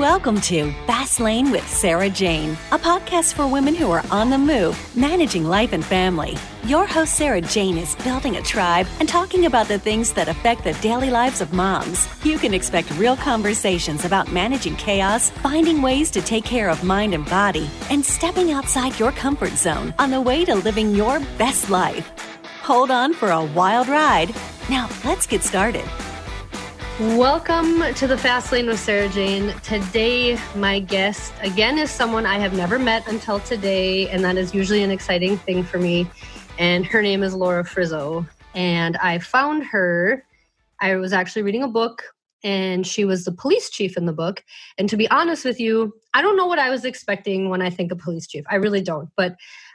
Welcome to Fast Lane with Sarah Jane, a podcast for women who are on the move, managing life and family. Your host, Sarah Jane, is building a tribe and talking about the things that affect the daily lives of moms. You can expect real conversations about managing chaos, finding ways to take care of mind and body, and stepping outside your comfort zone on the way to living your best life. Hold on for a wild ride. Now, let's get started. Welcome to the Fast Lane with Sarah Jane. Today, my guest again is someone I have never met until today, and that is usually an exciting thing for me. And her name is Laura Frizzo. And I found her, I was actually reading a book, and she was the police chief in the book. And to be honest with you, I don't know what I was expecting when I think of police chief. I really don't. But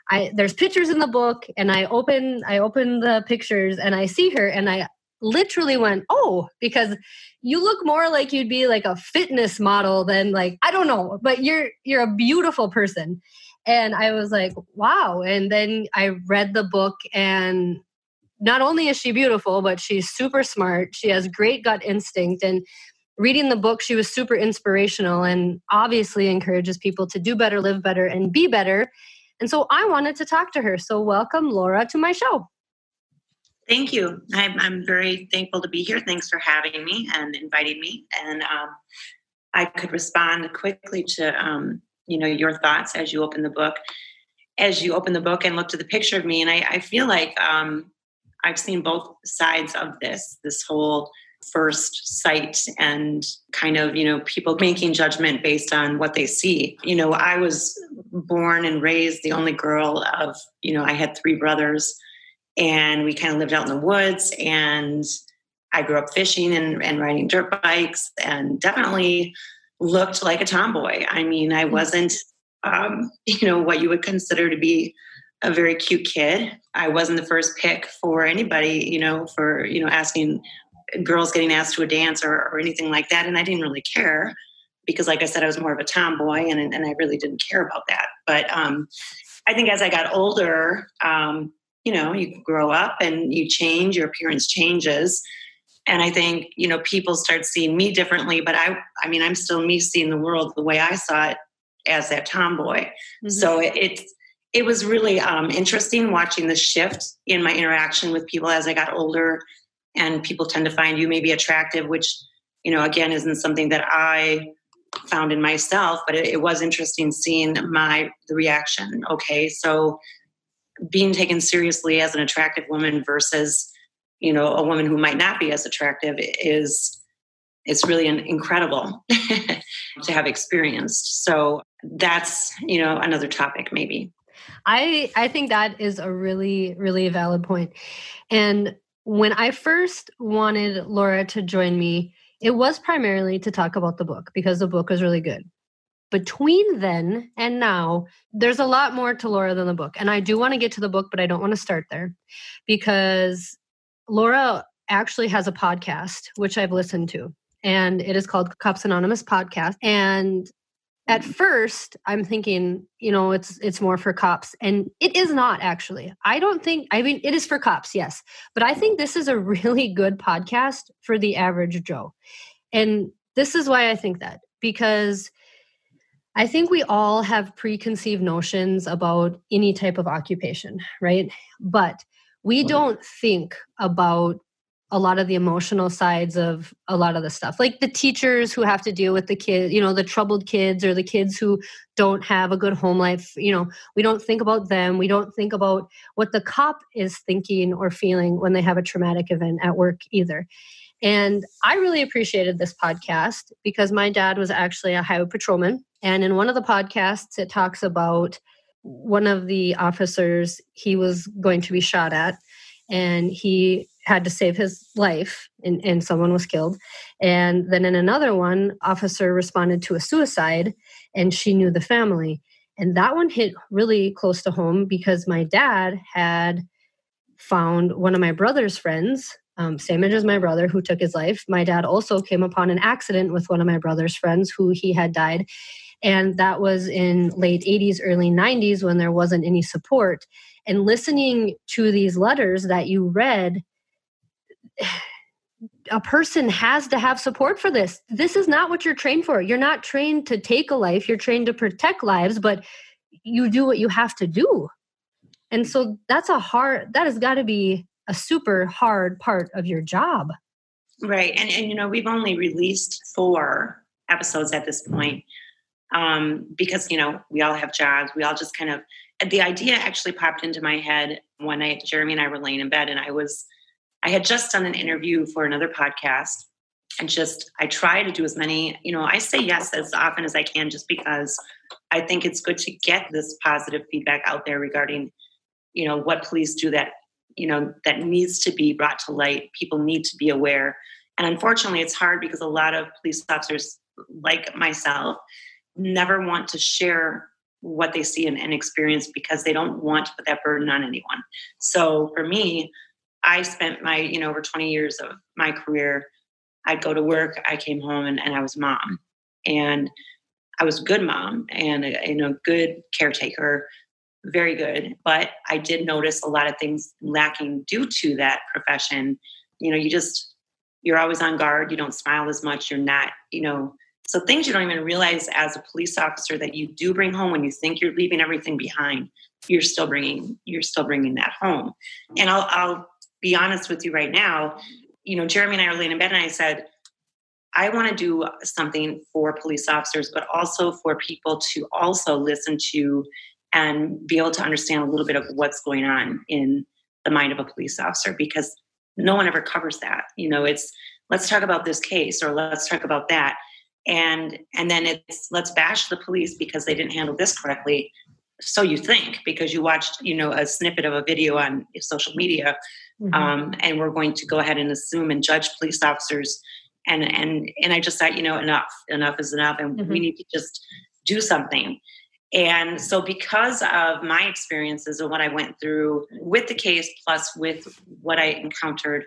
I, there's pictures in the book, and I open I open the pictures, and I see her, and I literally went, oh, because you look more like you'd be like a fitness model than like, I don't know, but you're you're a beautiful person. And I was like, wow. And then I read the book and not only is she beautiful, but she's super smart. She has great gut instinct and reading the book she was super inspirational and obviously encourages people to do better, live better and be better. And so I wanted to talk to her. So welcome Laura to my show. Thank you. I'm, I'm very thankful to be here. Thanks for having me and inviting me. And um, I could respond quickly to um, you know your thoughts as you open the book. As you open the book and looked at the picture of me, and I, I feel like um, I've seen both sides of this. This whole first sight and kind of you know people making judgment based on what they see you know i was born and raised the only girl of you know i had three brothers and we kind of lived out in the woods and i grew up fishing and, and riding dirt bikes and definitely looked like a tomboy. I mean i mm. wasn't um, you know what you would consider to be a very cute kid. I wasn't the first pick for anybody you know for you know asking girls getting asked to a dance or, or anything like that and i didn't really care because like i said i was more of a tomboy and, and i really didn't care about that. But um, i think as i got older um, you know you grow up and you change your appearance changes. And i think you know people start seeing me differently but i i mean i'm still me seeing the world the way i saw it as that tomboy. Mm-hmm. so it, it, it was really um, interesting watching the shift in my interaction with people as i got older. And people tend to find you maybe attractive which you know again isn't something that i found in myself but it, it was interesting seeing my the reaction. Okay so being taken seriously as an attractive woman versus you know a woman who might not be as attractive is it's really an, incredible to have experienced. So that's you know another topic maybe. I i think that is a really really valid point. And when i first wanted laura to join me it was primarily to talk about the book because the book was really good between then and now, there's a lot more to Laura than the book. And I do want to get to the book, but I don't want to start there because Laura actually has a podcast, which I've listened to, and it is called Cops Anonymous Podcast. And at first i'm thinking you know it's it's more for cops and it is not actually i don't think i mean it is for cops yes but i think this is a really good podcast for the average joe and this is why i think that because I think we all have preconceived notions about any type of occupation, right? But we don't think about a lot of the emotional sides of a lot of the stuff. Like the teachers who have to deal with the kids you know the troubled kids or the kids who don't have a good home life you know we don't think about them. We don't think about what the cop is thinking or feeling when they have a traumatic event at work either and i really appreciated this podcast because my dad was actually a highway patrolman and in one of the podcasts, it talks about one of the officers he was going to be shot at, and he had to save his life, and, and someone was killed. And then in another one, officer responded to a suicide, and she knew the family. And that one hit really close to home because my dad had found one of my brother's friends um, same age as my brother who took his life. My dad also came upon an accident with one of my brother's friends who he had died. And that was in late 80s, early 90s when there wasn't any support. And listening to these letters that you read, a person has to have support for this. This is not what you're trained for. You're not trained to take a life, you're trained to protect lives, but you do what you have to do. And so that's a hard, that has got to be a super hard part of your job. Right. And, and you know, we've only released four episodes at this point um, because, you know, we all have jobs. We all just kind of, the idea actually popped into my head one night. Jeremy and I were laying in bed and I was, I had just done an interview for another podcast and just I try to do as many, you know, I say yes as often as I can just because I think it's good to get this positive feedback out there regarding, you know, what police do that, you know, that needs to be brought to light. People need to be aware. And unfortunately, it's hard because a lot of police officers, like myself, never want to share what they see and, and experience because they don't want to put that burden on anyone. So for me, I spent my, you know, over 20 years of my career, I'd go to work, I came home and, and I was mom. And I was a good mom and a, you know, good caretaker, very good. But I did notice a lot of things lacking due to that profession. You know, you just you're always on guard. You don't smile as much. You're not, you know, so things you don't even realize as a police officer that you do bring home when you think you're leaving everything behind. You're still bringing you're still bringing that home. And I'll I'll be honest with you right now. You know, Jeremy and I are laying in bed, and I said, I want to do something for police officers, but also for people to also listen to and be able to understand a little bit of what's going on in the mind of a police officer because no one ever covers that. You know, it's let's talk about this case or let's talk about that. And and then it's let's bash the police because they didn't handle this correctly. So you think because you watched, you know, a snippet of a video on social media, mm-hmm. um, and we're going to go ahead and assume and judge police officers and and and I just thought, you know, enough, enough is enough, and mm-hmm. we need to just do something. And so, because of my experiences and what I went through with the case, plus with what I encountered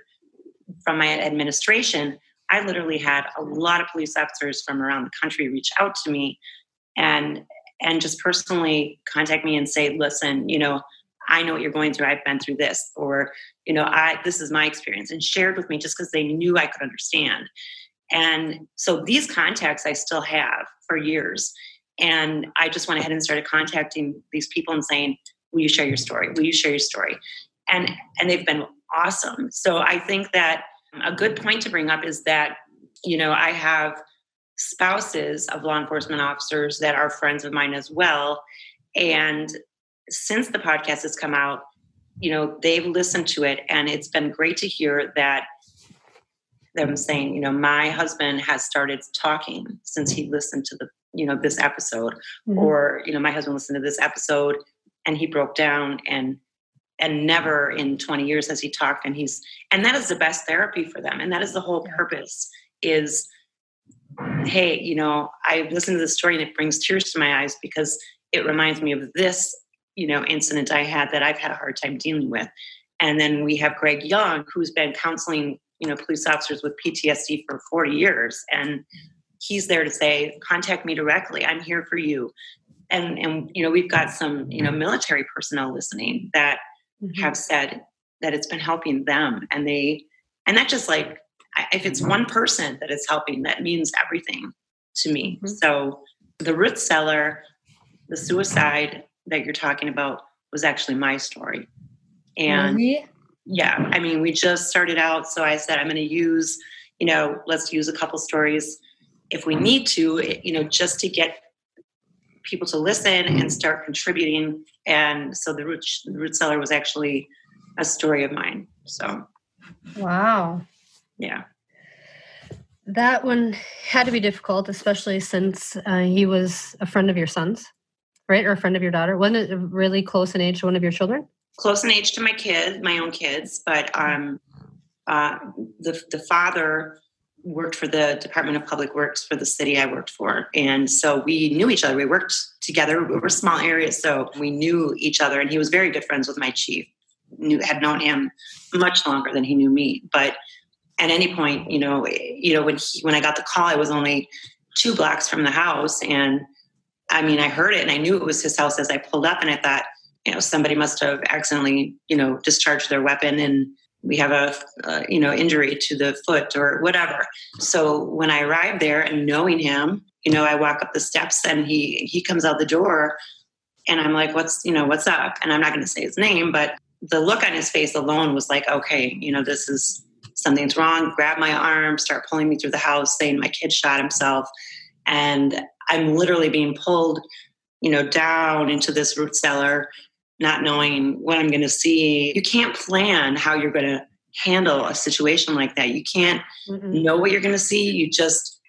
from my administration, I literally had a lot of police officers from around the country reach out to me and and just personally contact me and say, listen, you know, I know what you're going through. I've been through this, or you know, I this is my experience, and shared with me just because they knew I could understand. And so these contacts I still have for years. And I just went ahead and started contacting these people and saying, "Will you share your story? Will you share your story?" And and they've been awesome. So I think that um, a good point to bring up is that you know I have spouses of law enforcement officers that are friends of mine as well, and since the podcast has come out, you know, they've listened to it and it's been great to hear that them saying, you know, my husband has started talking since he listened to the, you know, this episode. Mm-hmm. Or, you know, my husband listened to this episode and he broke down and and never in 20 years has he talked and he's and that is the best therapy for them. And that is the whole purpose is hey, you know, I listened to this story and it brings tears to my eyes because it reminds me of this you know incident I had that I've had a hard time dealing with. And then we have Greg Young, who's been counseling you know police officers with PTSD for 40 years, and he's there to say, contact me directly. I'm here for you. And and you know we've got some you know military personnel listening that mm-hmm. have said that it's been helping them, and they and that just like if it's one person that it's helping, that means everything to me. Mm-hmm. So the root cellar, the suicide, that you're talking about was actually my story. And yeah, I mean, we just started out. So I said, I'm going to use, you know, let's use a couple stories if we need to, you know, just to get people to listen and start contributing. And so the root, the root cellar was actually a story of mine. So, wow. Yeah. That one had to be difficult, especially since uh, he was a friend of your son's right? Or a friend of your daughter? Wasn't it really close in age to one of your children? Close in age to my kids, my own kids, but um, uh, the the father worked for the Department of Public Works for the city I worked for, and so we knew each other. We worked together. We were small areas, so we knew each other. And he was very good friends with my chief. Knew had known him much longer than he knew me, but at any point, you know, you know when he, when I got the call, I was only two blocks from the house, and I mean, I heard it and I knew it was his house as I pulled up, and I thought, you know, somebody must have accidentally, you know, discharged their weapon and we have a, uh, you know injury to the foot or whatever. So when i arrived there and knowing him you know i walk up the steps and he he comes out the door and i'm like what's you know what's up? And i'm not going to say his name but the look on his face alone was like okay you know this is something's wrong. Grab my arm start pulling me through the house saying my kid shot himself. And i'm literally being pulled you know down into this root cellar not knowing what I'm going to see. You can't plan how you're going to handle a situation like that. You can't mm know what you're going to see. You just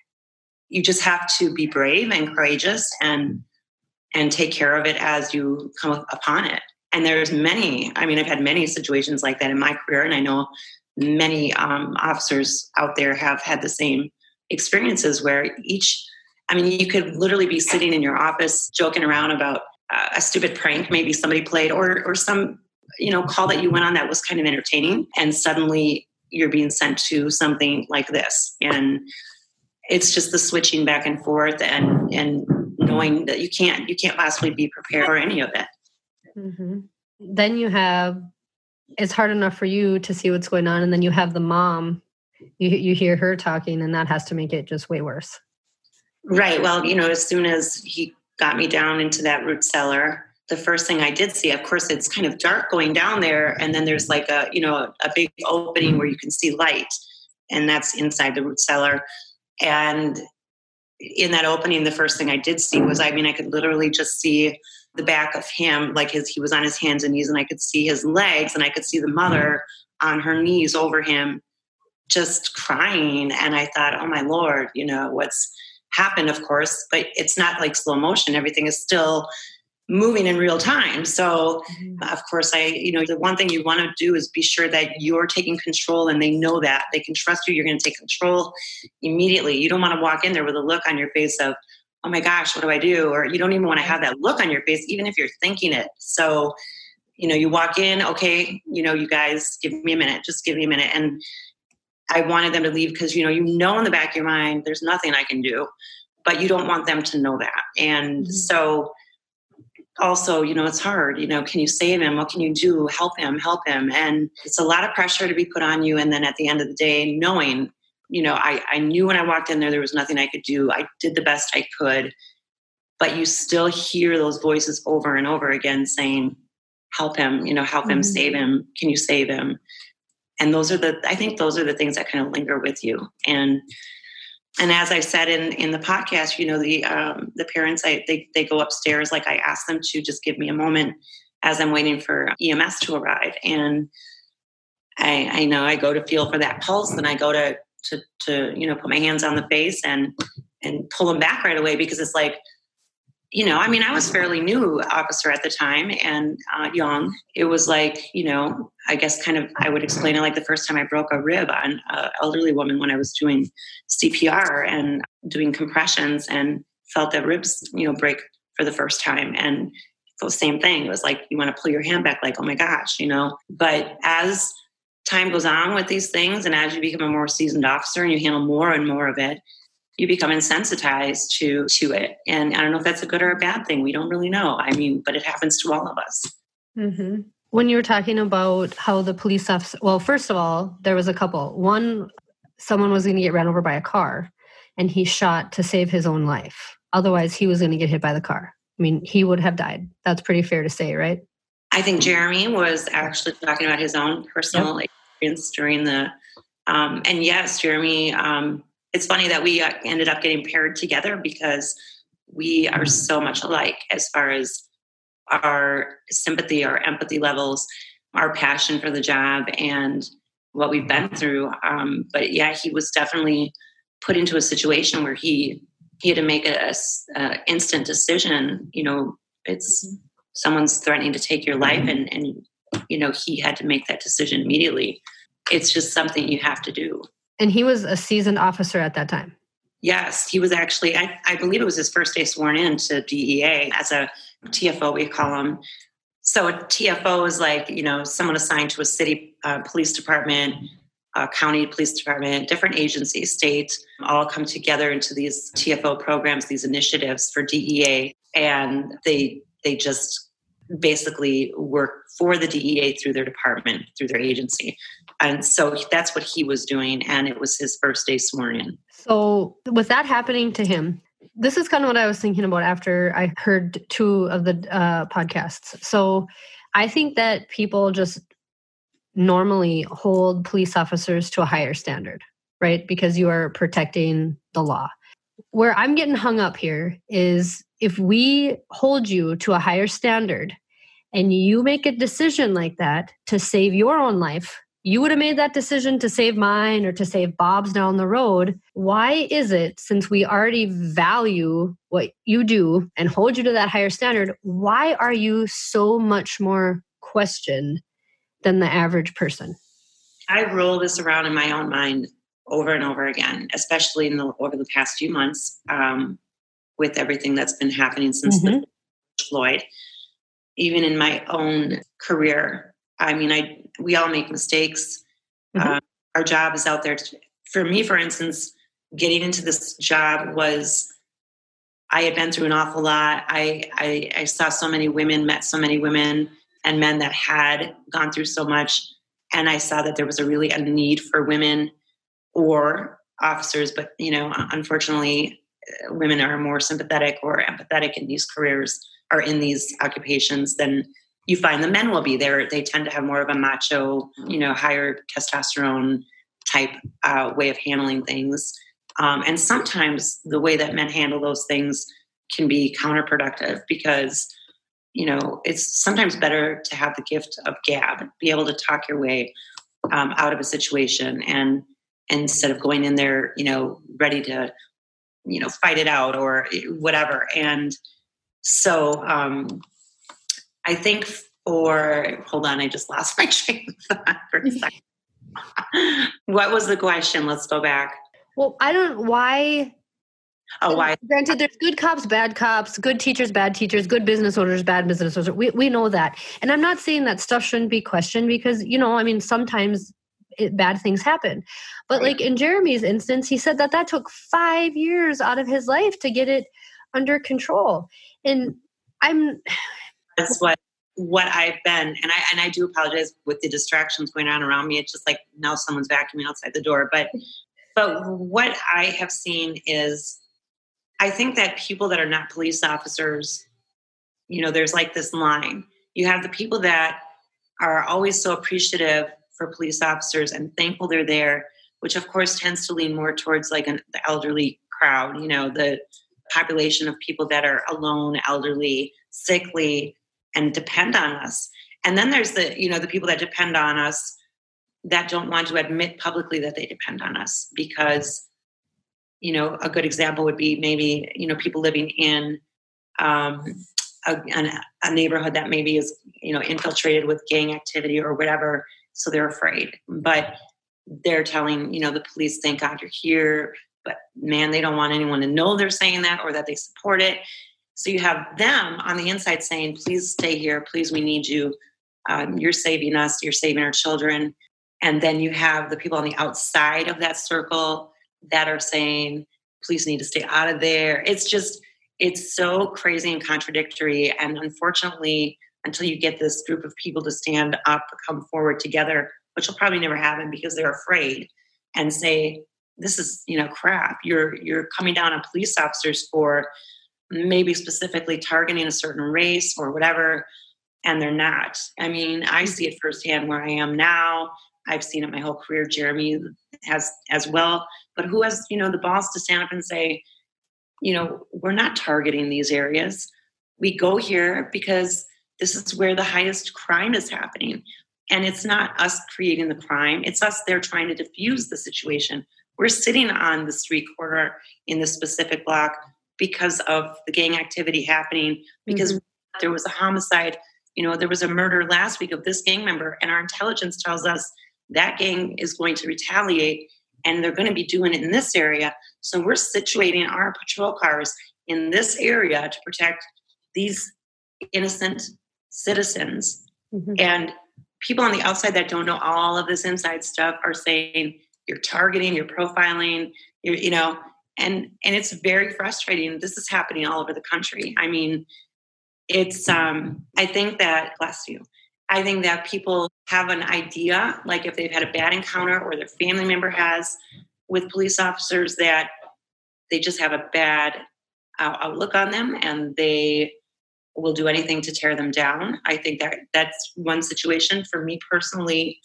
you just have to be brave and courageous and and take care of it as you come upon it. And there's many. I mean, I've had many situations like that in my career, and I know many um, officers out there have had the same experiences where each. I mean, you could literally be sitting in your office joking around about a stupid prank maybe somebody played or or some you know call that you went on that was kind of entertaining and suddenly you're being sent to something like this. And it's just the switching back and forth and and knowing that you can't you can't possibly be prepared for any of it. Mm-hmm. then you have it's hard enough for you to see what's going on and then you have the mom you you hear her talking and that has to make it just way worse. Right. Well you know as soon as he got me down into that root cellar the first thing I did see, of course, it's kind of dark going down there, and then there's like a you know a big opening where you can see light, and that's inside the root cellar. And in that opening, the first thing I did see was, I mean, I could literally just see the back of him, like his he was on his hands and knees, and I could see his legs, and I could see the mother on her knees over him, just crying. And I thought, oh my lord, you know what's happen, of course, but it's not like slow motion. Everything is still moving in real time. So, mm-hmm. of course, I, you know, the one thing you want to do is be sure that you're taking control and they know that they can trust you. You're going to take control immediately. You don't want to walk in there with a look on your face of, oh my gosh, what do I do? Or you don't even want to have that look on your face, even if you're thinking it. So, you know, you walk in, okay, you know, you guys give me a minute, just give me a minute. And I wanted them to leave because you know you know in the back of your mind there's nothing I can do, but you don't want them to know that. And mm-hmm. so also, you know, it's hard. You know, can you save him? What can you do? Help him, help him. And it's a lot of pressure to be put on you. And then at the end of the day, knowing, you know, I, I knew when I walked in there there was nothing I could do. I did the best I could. But you still hear those voices over and over again saying, help him, you know, help him, mm-hmm. save him. Can you save him? And those are the i think those are the things that kind of linger with you. And and as i said in in the podcast you know the um, the parents i they, they go upstairs like i ask them to just give me a moment as i'm waiting for ems to arrive. And i i know i go to feel for that pulse and i go to to to you know put my hands on the face and and pull them back right away because it's like you know, I mean, I was fairly new officer at the time and uh, young. It was like, you know, I guess kind of, I would explain it like the first time I broke a rib on an elderly woman when I was doing CPR and doing compressions and felt that ribs, you know, break for the first time. And the same thing. It was like, you want to pull your hand back, like, oh my gosh, you know. But as time goes on with these things and as you become a more seasoned officer and you handle more and more of it, you become insensitized to to it. And i don't know if that's a good or a bad thing. We don't really know. I mean but it happens to all of us. Mm-hmm. when you were talking about how the police officer well first of all there was a couple. One someone was going to get ran over by a car and he shot to save his own life. Otherwise he was going to get hit by the car. I mean he would have died. That's pretty fair to say right? I think jeremy was actually talking about his own personal yep. experience during the um, and yes jeremy um, it's funny that we uh, ended up getting paired together because we are so much alike as far as our sympathy, our empathy levels, our passion for the job, and what we've been through. Um, but yeah, he was definitely put into a situation where he he had to make a, a instant decision. You know, it's someone's threatening to take your life, and and you know he had to make that decision immediately. It's just something you have to do. And he was a seasoned officer at that time. Yes, he was actually, I, I believe it was his first day sworn in to DEA as a TFO, we call him. So a TFO is like, you know, someone assigned to a city uh, police department, county police department, different agencies, state, all come together into these TFO programs, these initiatives for DEA. And they they just basically work for the DEA through their department, through their agency. And so that's what he was doing and it was his first day sworn in so was that happening to him? This is kind of what i was thinking about after i heard two of the uh, podcasts. So i think that people just normally hold police officers to a higher standard right? Because you are protecting the law. Where i'm getting hung up here is if we hold you to a higher standard and you make a decision like that to save your own life you would have made that decision to save mine or to save Bob's down the road. Why is it, since we already value what you do and hold you to that higher standard, why are you so much more questioned than the average person? I roll this around in my own mind over and over again, especially in the over the past few months um, with everything that's been happening since mm-hmm. the Floyd. Even in my own career, I mean, I we all make mistakes. Mm-hmm. Uh, our job is out there. To, for me, for instance, getting into this job was I had been through an awful lot. I, I, I saw so many women, met so many women and men that had gone through so much, and I saw that there was a really a need for women or officers. But you know, unfortunately, women are more sympathetic or empathetic in these careers or in these occupations than you find the men will be there. They tend to have more of a macho, you know, higher testosterone type uh, way of handling things. Um, and sometimes the way that men handle those things can be counterproductive because, you know, it's sometimes better to have the gift of gab, be able to talk your way um, out of a situation and instead of going in there, you know, ready to, you know, fight it out or whatever. And so, um, I think for hold on, I just lost my train of thought for a second. what was the question? Let's go back. Well, I don't why Oh, why? Granted, there's good cops, bad cops, good teachers, bad teachers, good business owners, bad business owners. We we know that, and I'm not saying that stuff shouldn't be questioned because you know, I mean, sometimes it, bad things happen. But like in Jeremy's instance, he said that that took five years out of his life to get it under control, and I'm that's what what I've been, and I and I do apologize with the distractions going on around me. It's just like now someone's vacuuming outside the door. But but what I have seen is, I think that people that are not police officers, you know, there's like this line. You have the people that are always so appreciative for police officers and thankful they're there, which of course tends to lean more towards like an, the elderly crowd. You know, the population of people that are alone, elderly, sickly and depend on us. And then there's the, you know, the people that depend on us that don't want to admit publicly that they depend on us because, you know, a good example would be maybe, you know, people living in um, a, a neighborhood that maybe is, you know, infiltrated with gang activity or whatever. So they're afraid. But they're telling, you know, the police, thank God you're here. But man, they don't want anyone to know they're saying that or that they support it. So you have them on the inside saying, please stay here, please, we need you. Um, you're saving us, you're saving our children. And then you have the people on the outside of that circle that are saying, please need to stay out of there. It's just, it's so crazy and contradictory. And unfortunately, until you get this group of people to stand up, come forward together, which will probably never happen because they're afraid, and say, this is, you know, crap. You're you're coming down on police officers for maybe specifically targeting a certain race or whatever, and they're not. I mean, I mm-hmm. see it firsthand where I am now. I've seen it my whole career. Jeremy has as well. But who has, you know, the balls to stand up and say, you know, we're not targeting these areas. We go here because this is where the highest crime is happening. And it's not us creating the crime, it's us there trying to diffuse the situation. We're sitting on the street corner in the specific block because of the gang activity happening because mm-hmm. there was a homicide you know there was a murder last week of this gang member and our intelligence tells us that gang is going to retaliate and they're going to be doing it in this area so we're situating our patrol cars in this area to protect these innocent citizens mm-hmm. and people on the outside that don't know all of this inside stuff are saying you're targeting you're profiling you're you know and and it's very frustrating this is happening all over the country i mean it's um i think that bless you I think that people have an idea, like if they've had a bad encounter or their family member has with police officers, that they just have a bad uh, outlook on them and they will do anything to tear them down. I think that that's one situation. For me personally,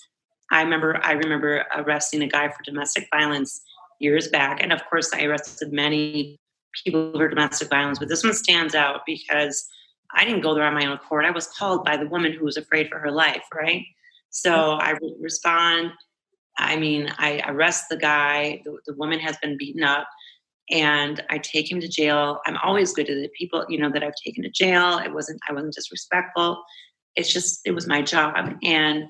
I remember I remember arresting a guy for domestic violence years back, and of course I arrested many people for domestic violence, but this one stands out because I didn't go there on my own accord. I was called by the woman who was afraid for her life, right? So mm-hmm. I respond. I mean, I arrest the guy. The, the woman has been beaten up and I take him to jail. I'm always good to the people, you know, that I've taken to jail. It wasn't I wasn't disrespectful. It's just it was my job. And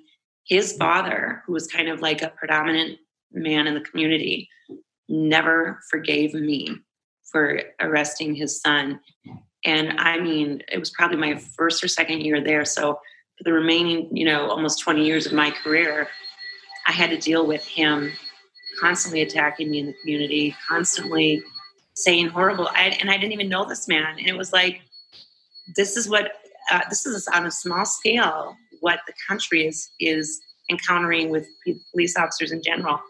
his father, who was kind of like a predominant man in the community, never forgave me for arresting his son. And I mean, it was probably my first or second year there. So for the remaining, you know, almost 20 years of my career, I had to deal with him constantly attacking me in the community, constantly saying horrible. I, and I didn't even know this man. And it was like, this is what uh, this is on a small scale what the country is is encountering with police officers in general.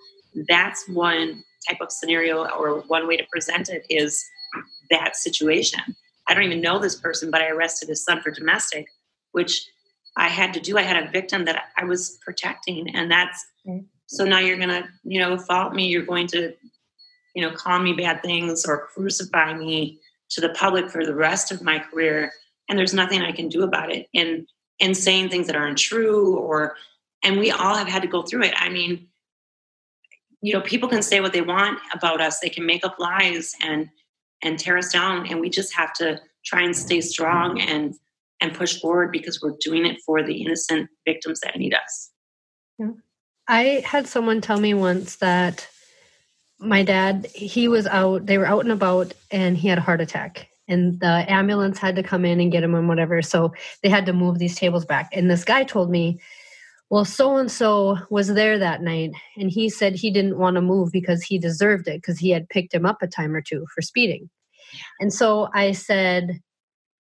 That's one type of scenario, or one way to present it is that situation. I don't even know this person, but I arrested his son for domestic, which I had to do. I had a victim that I was protecting, and that's so now you're going to, you know, fault me. You're going to, you know, call me bad things or crucify me to the public for the rest of my career. And there's nothing I can do about it. And and saying things that aren't true or and we all have had to go through it. I mean, you know, people can say what they want about us. They can make up lies and and tear us down. And we just have to try and stay strong and and push forward because we're doing it for the innocent victims that need us. Yeah. I had someone tell me once that my dad, he was out, they were out and about, and he had a heart attack. And the ambulance had to come in and get him and whatever. So they had to move these tables back. And this guy told me, well, so and so was there that night. And he said he didn't want to move because he deserved it because he had picked him up a time or two for speeding. And so I said,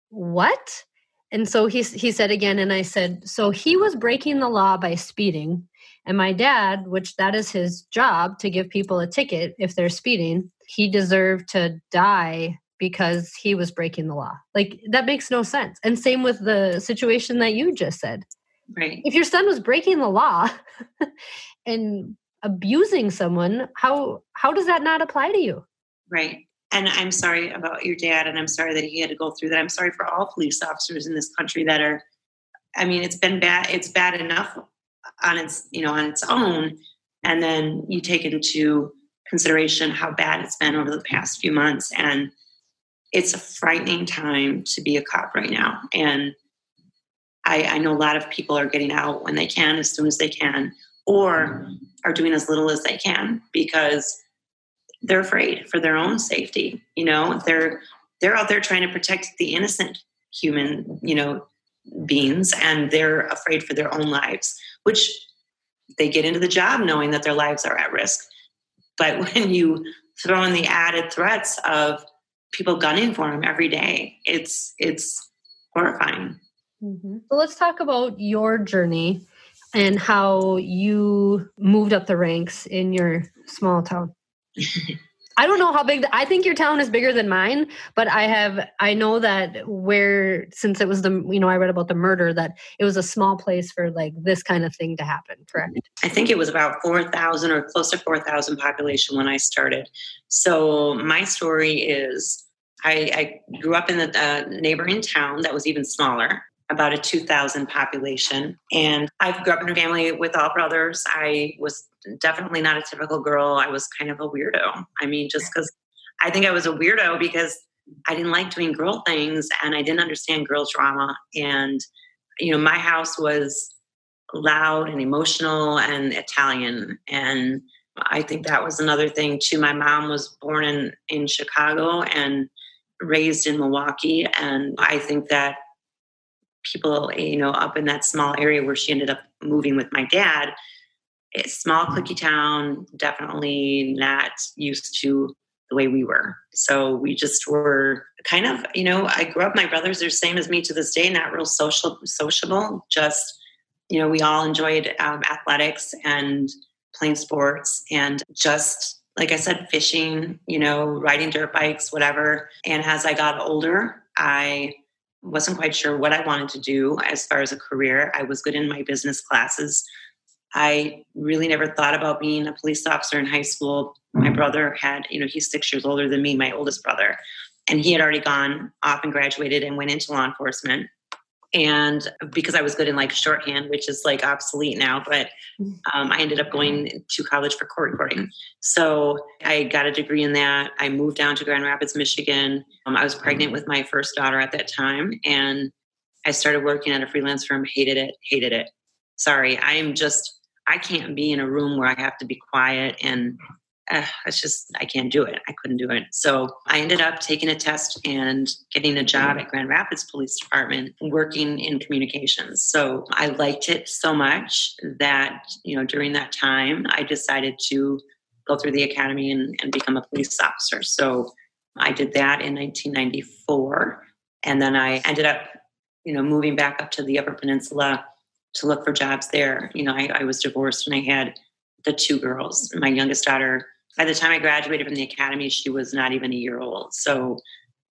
what? And so he, he said again, and I said, so he was breaking the law by speeding and my dad, which that is his job to give people a ticket if they're speeding, he deserved to die because he was breaking the law. Like that makes no sense. And same with the situation that you just said. Right. If your son was breaking the law and abusing someone, how how does that not apply to you? Right. And I'm sorry about your dad and I'm sorry that he had to go through that. I'm sorry for all police officers in this country that are I mean, it's been bad it's bad enough on its you know on its own and then you take into consideration how bad it's been over the past few months and it's a frightening time to be a cop right now and I, I know a lot of people are getting out when they can as soon as they can or are doing as little as they can because they're afraid for their own safety you know they're they're out there trying to protect the innocent human you know beings and they're afraid for their own lives which they get into the job knowing that their lives are at risk. But when you throw in the added threats of people gunning for them every day, it's it's horrifying. Mm-hmm. So let's talk about your journey and how you moved up the ranks in your small town. I don't know how big. The, I think your town is bigger than mine, but I have. I know that where since it was the you know I read about the murder that it was a small place for like this kind of thing to happen. Correct. I think it was about four thousand or close to four thousand population when I started. So my story is I, I grew up in the uh, neighboring town that was even smaller about a 2000 population and i grew up in a family with all brothers i was definitely not a typical girl. I was kind of a weirdo. I mean, just because I think I was a weirdo because I didn't like doing girl things and I didn't understand girl drama. And, you know, my house was loud and emotional and Italian. And I think that was another thing too. My mom was born in, in Chicago and raised in Milwaukee. And I think that people, you know, up in that small area where she ended up moving with my dad, small clicky town, definitely not used to the way we were. So we just were kind of, you know, I grew up, my brothers are same as me to this day, not real social, sociable, just you know, we all enjoyed um, athletics and playing sports and just, like I said, fishing, you know, riding dirt bikes, whatever. And as I got older, I wasn't quite sure what I wanted to do as far as a career. I was good in my business classes. I really never thought about being a police officer in high school. My mm. brother had, you know, he's six years older than me, my oldest brother, and he had already gone off and graduated and went into law enforcement and because I was good in like shorthand, which is like obsolete now, but um, I ended up going to college for court reporting. So I got a degree in that. I moved down to Grand Rapids, Michigan. Um, I was pregnant with my first daughter at that time, and I started working at a freelance firm. Hated it, hated it. Sorry, I'm just I can't be in a room where I have to be quiet and uh, it's just I can't do it. I couldn't do it. So I ended up taking a test and getting a job at Grand Rapids Police Department working in communications. So I liked it so much that, you know, during that time I decided to go through the academy and, and become a police officer. So I did that in 1994. And then I ended up, you know, moving back up to the Upper Peninsula to look for jobs there. You know, I, I was divorced and I had the two girls. My youngest daughter by the time I graduated from the academy, she was not even a year old. So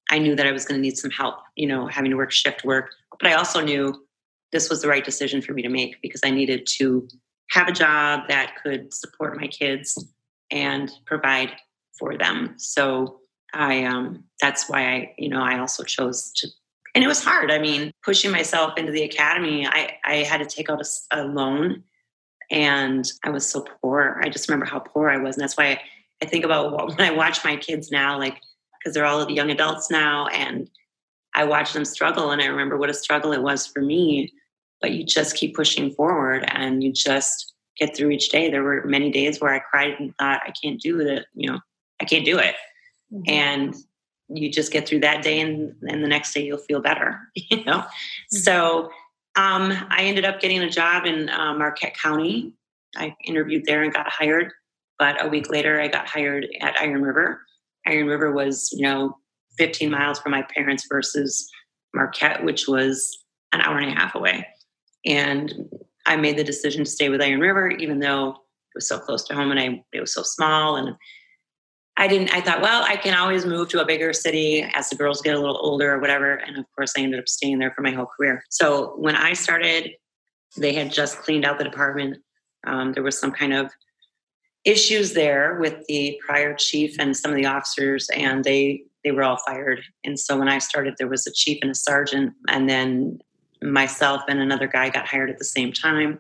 I knew that I was going to need some help, you know, having to work shift work. But I also knew this was the right decision for me to make because I needed to have a job that could support my kids and provide for them. So I, um, that's why I, you know, I also chose to, and it was hard. I mean, pushing myself into the academy, I, I had to take out a, a loan and I was so poor. I just remember how poor I was. And that's why I, I think about when I watch my kids now, like, because they're all the young adults now, and I watch them struggle. And I remember what a struggle it was for me. But you just keep pushing forward and you just get through each day. There were many days where I cried and thought, I can't do it. You know, I can't do it. Mm-hmm. And you just get through that day and, and the next day you'll feel better, you know? Mm-hmm. So um, I ended up getting a job in uh, Marquette County. I interviewed there and got hired. But a week later, I got hired at Iron River. Iron River was, you know, 15 miles from my parents versus Marquette, which was an hour and a half away. And I made the decision to stay with Iron River, even though it was so close to home and I it was so small and I didn't, I thought, well, I can always move to a bigger city as the girls get a little older or whatever. And of course, I ended up staying there for my whole career. So when I started, they had just cleaned out the department. Um, there was some kind of issues there with the prior chief and some of the officers, and they they were all fired. And so when I started, there was a chief and a sergeant, and then myself and another guy got hired at the same time.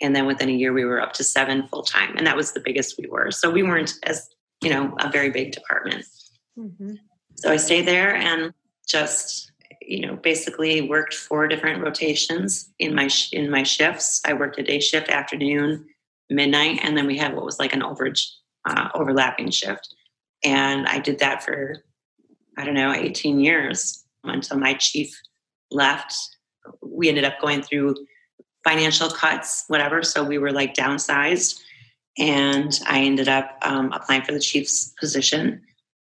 And then within a year, we were up to seven full time, and that was the biggest we were. So we weren't as you know, a very big department. Mm-hmm. So I stayed there and just, you know, basically worked four different rotations in my sh- in my shifts. I worked a day shift, afternoon, midnight, and then we had what was like an overage uh, overlapping shift. And I did that for I don't know, 18 years until my chief left. We ended up going through financial cuts, whatever. So we were like downsized and I ended up um, applying for the chief's position.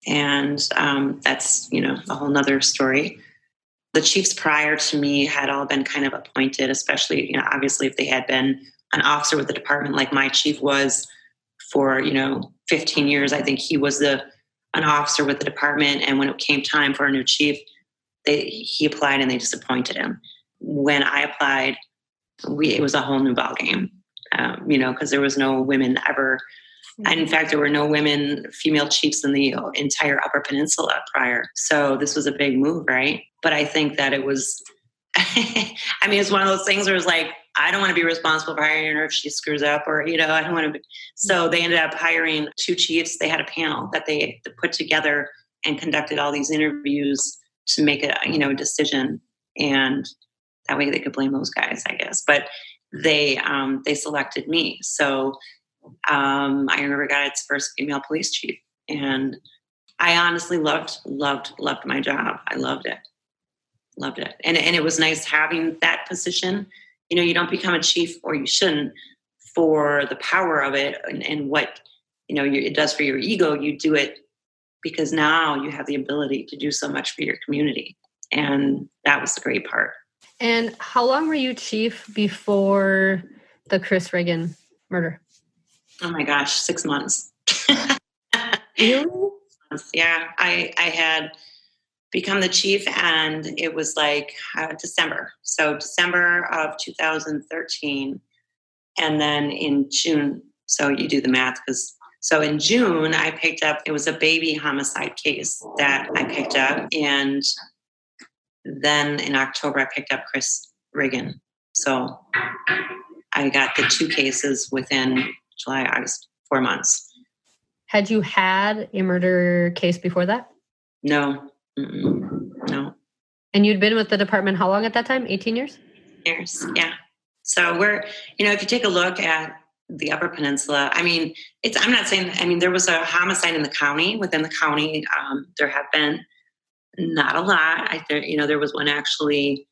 And um, that's, you know, a whole nother story. The chiefs prior to me had all been kind of appointed, especially, you know, obviously if they had been an officer with the department like my chief was for, you know, 15 years. I think he was the an officer with the department. And when it came time for a new chief, they he applied and they disappointed him. When I applied, we it was a whole new ballgame um, you know, because there was no women ever. And in fact, there were no women, female chiefs in the entire Upper Peninsula prior. So this was a big move, right? But I think that it was, I mean, it's one of those things where it's like, I don't want to be responsible for hiring her if she screws up, or, you know, I don't want to be. So they ended up hiring two chiefs. They had a panel that they put together and conducted all these interviews to make a, you know, decision. And that way they could blame those guys, I guess. But they um, they selected me. So um, I remember got its first female police chief, and I honestly loved loved loved my job. I loved it, loved it, and and it was nice having that position. You know, you don't become a chief, or you shouldn't, for the power of it and, and what you know it does for your ego. You do it because now you have the ability to do so much for your community, and that was the great part. And how long were you chief before the Chris Riggin murder? Oh my gosh, six months. really? Yeah, I I had become the chief, and it was like uh, December. So December of 2013, and then in June. So you do the math because. So in June, I picked up. It was a baby homicide case that I picked up, and then in October, I picked up Chris Regan. So I got the two cases within July, August, four months. Had you had a murder case before that? No, Mm-mm. no. And you'd been with the department how long at that time? 18 years? Years, yeah. So we're, you know, if you take a look at the Upper Peninsula, I mean, it's, I'm not saying, I mean, there was a homicide in the county, within the county. Um, there have been not a lot. I think, you know, there was one actually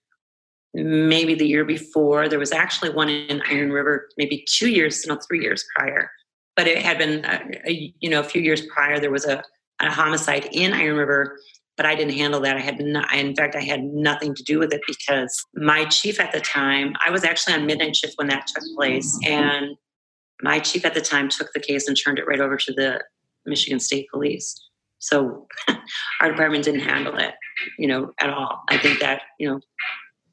maybe the year before. There was actually one in Iron River, maybe two years, no, three years prior. But it had been, a, a, you know, a few years prior. There was a, a homicide in Iron River, but I didn't handle that. I had, not, in fact, I had nothing to do with it because my chief at the time, I was actually on midnight shift when that took place, and my chief at the time took the case and turned it right over to the Michigan State Police. So our department didn't handle it, you know, at all. I think that, you know,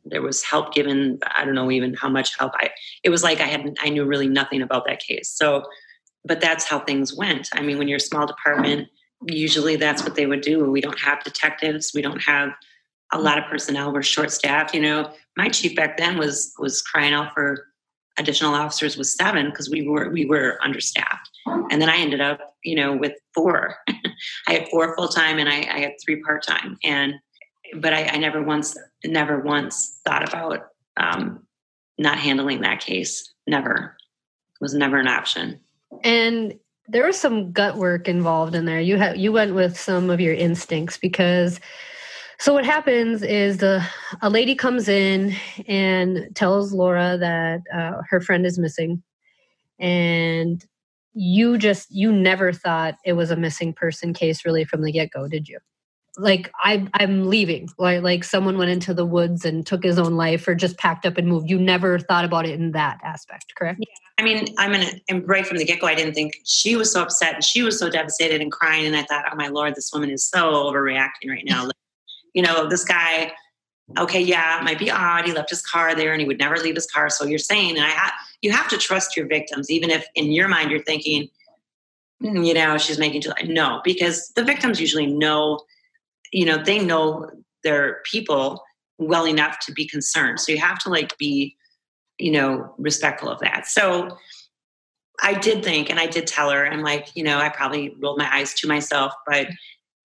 there was help given. I don't know even how much help. I it was like i had i knew really nothing about that case. So but that's how things went. I mean when you're a small department usually that's what they would do. We don't have detectives. We don't have a lot of personnel. We're short staffed you know. My chief back then was was crying out for additional officers was seven because we were we were understaffed and then i ended up you know with four i had four full-time and I, I had three part-time and but I, I, never once never once thought about um, not handling that case. Never it was never an option. And there was some gut work involved in there. You had you went with some of your instincts because. So what happens is the a lady comes in and tells Laura that uh, her friend is missing, and you just you never thought it was a missing person case really from the get go, did you? like I, I'm leaving, like like someone went into the woods and took his own life, or just packed up and moved. You never thought about it in that aspect, correct? Yeah. I mean, I'm gonna, and right from the get go, I didn't think she was so upset and she was so devastated and crying, and I thought, oh my lord, this woman is so overreacting right now. you know, this guy. Okay, yeah, it might be odd. He left his car there, and he would never leave his car. So you're saying, and I, ha- you have to trust your victims, even if in your mind you're thinking, mm, you know, she's making too no, because the victims usually know you know they know their people well enough to be concerned so you have to like be you know respectful of that so i did think and i did tell her i'm like you know i probably rolled my eyes to myself but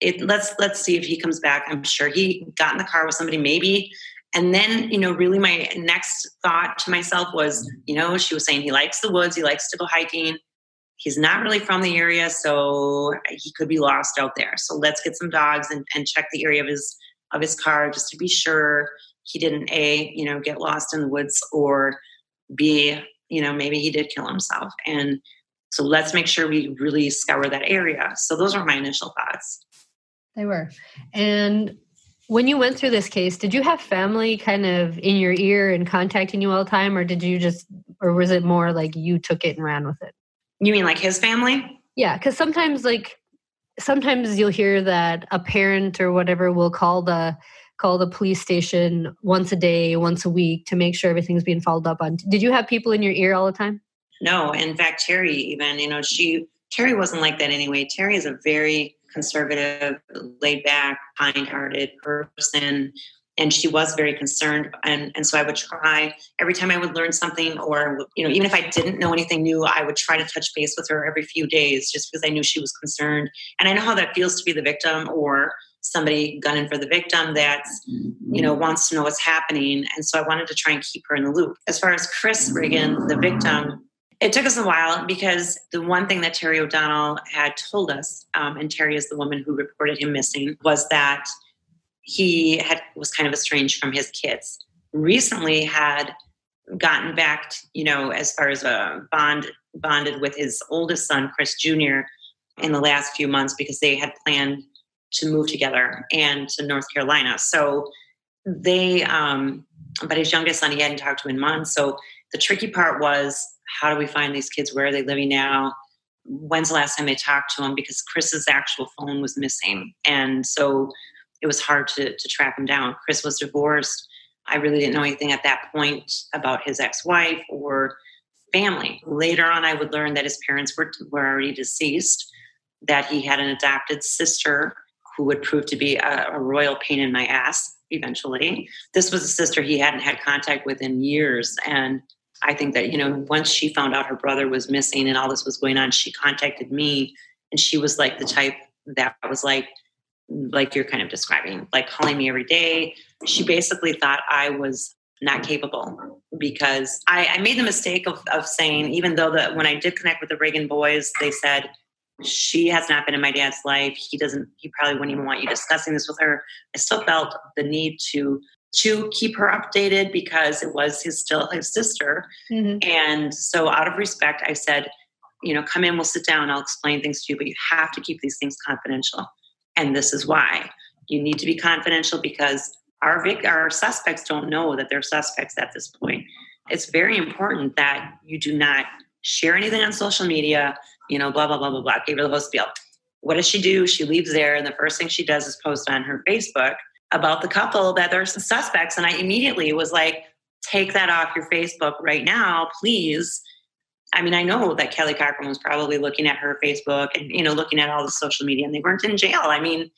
it let's let's see if he comes back. I'm sure he got in the car with somebody maybe. And then you know really my next thought to myself was you know she was saying he likes the woods he likes to go hiking. He's not really from the area, so he could be lost out there. So let's get some dogs and, and check the area of his of his car just to be sure he didn't a you know get lost in the woods or b you know maybe he did kill himself. And so let's make sure we really scour that area. So those were my initial thoughts they were and when you went through this case did you have family kind of in your ear and contacting you all the time or did you just or was it more like you took it and ran with it you mean like his family? Yeah, because sometimes like sometimes you'll hear that a parent or whatever will call the call the police station once a day, once a week to make sure everything's being followed up on. Did you have people in your ear all the time? No, in fact, Terry even you know she Terry wasn't like that anyway. Terry is a very conservative, laid back, kind hearted person. And she was very concerned and, and so i would try every time i would learn something or you know even if i didn't know anything new i would try to touch base with her every few days just because i knew she was concerned. And i know how that feels to be the victim or somebody gunning for the victim that mm-hmm. you know wants to know what's happening. And so i wanted to try and keep her in the loop. As far as chris regan the victim it took us a while because the one thing that terry o'donnell had told us um, and terry is the woman who reported him missing was that he had was kind of estranged from his kids. Recently, had gotten back, you know, as far as a uh, bond bonded with his oldest son, Chris Jr. in the last few months because they had planned to move together and to North Carolina. So they um, but his youngest son he hadn't talked to in months. So the tricky part was how do we find these kids? Where are they living now? When's the last time they talked to him? Because Chris's actual phone was missing, and so it was hard to to track him down. Chris was divorced. I really didn't know anything at that point about his ex-wife or family. Later on, I would learn that his parents were were already deceased. That he had an adopted sister who would prove to be a, a royal pain in my ass eventually. This was a sister he hadn't had contact with in years. And I think that, you know, once she found out her brother was missing and all this was going on, she contacted me and she was like the type that was like, like you're kind of describing, like calling me every day. She basically thought I was not capable because I, I made the mistake of, of saying, even though that when I did connect with the Regan boys, they said, she has not been in my dad's life. He doesn't, he probably wouldn't even want you discussing this with her. I still felt the need to to keep her updated because it was his still his sister. Mm-hmm. And so out of respect, I said, you know, come in, we'll sit down, I'll explain things to you, but you have to keep these things confidential. And this is why. You need to be confidential because our vic- our suspects don't know that they're suspects at this point. It's very important that you do not share anything on social media, you know, blah, blah, blah, blah, blah. Gave her the whole spiel. What does she do? She leaves there, and the first thing she does is post on her Facebook about the couple that they're suspects. And I immediately was like, take that off your Facebook right now, please. I mean, I know that Kelly Cochran was probably looking at her Facebook and, you know, looking at all the social media and they weren't in jail. I mean,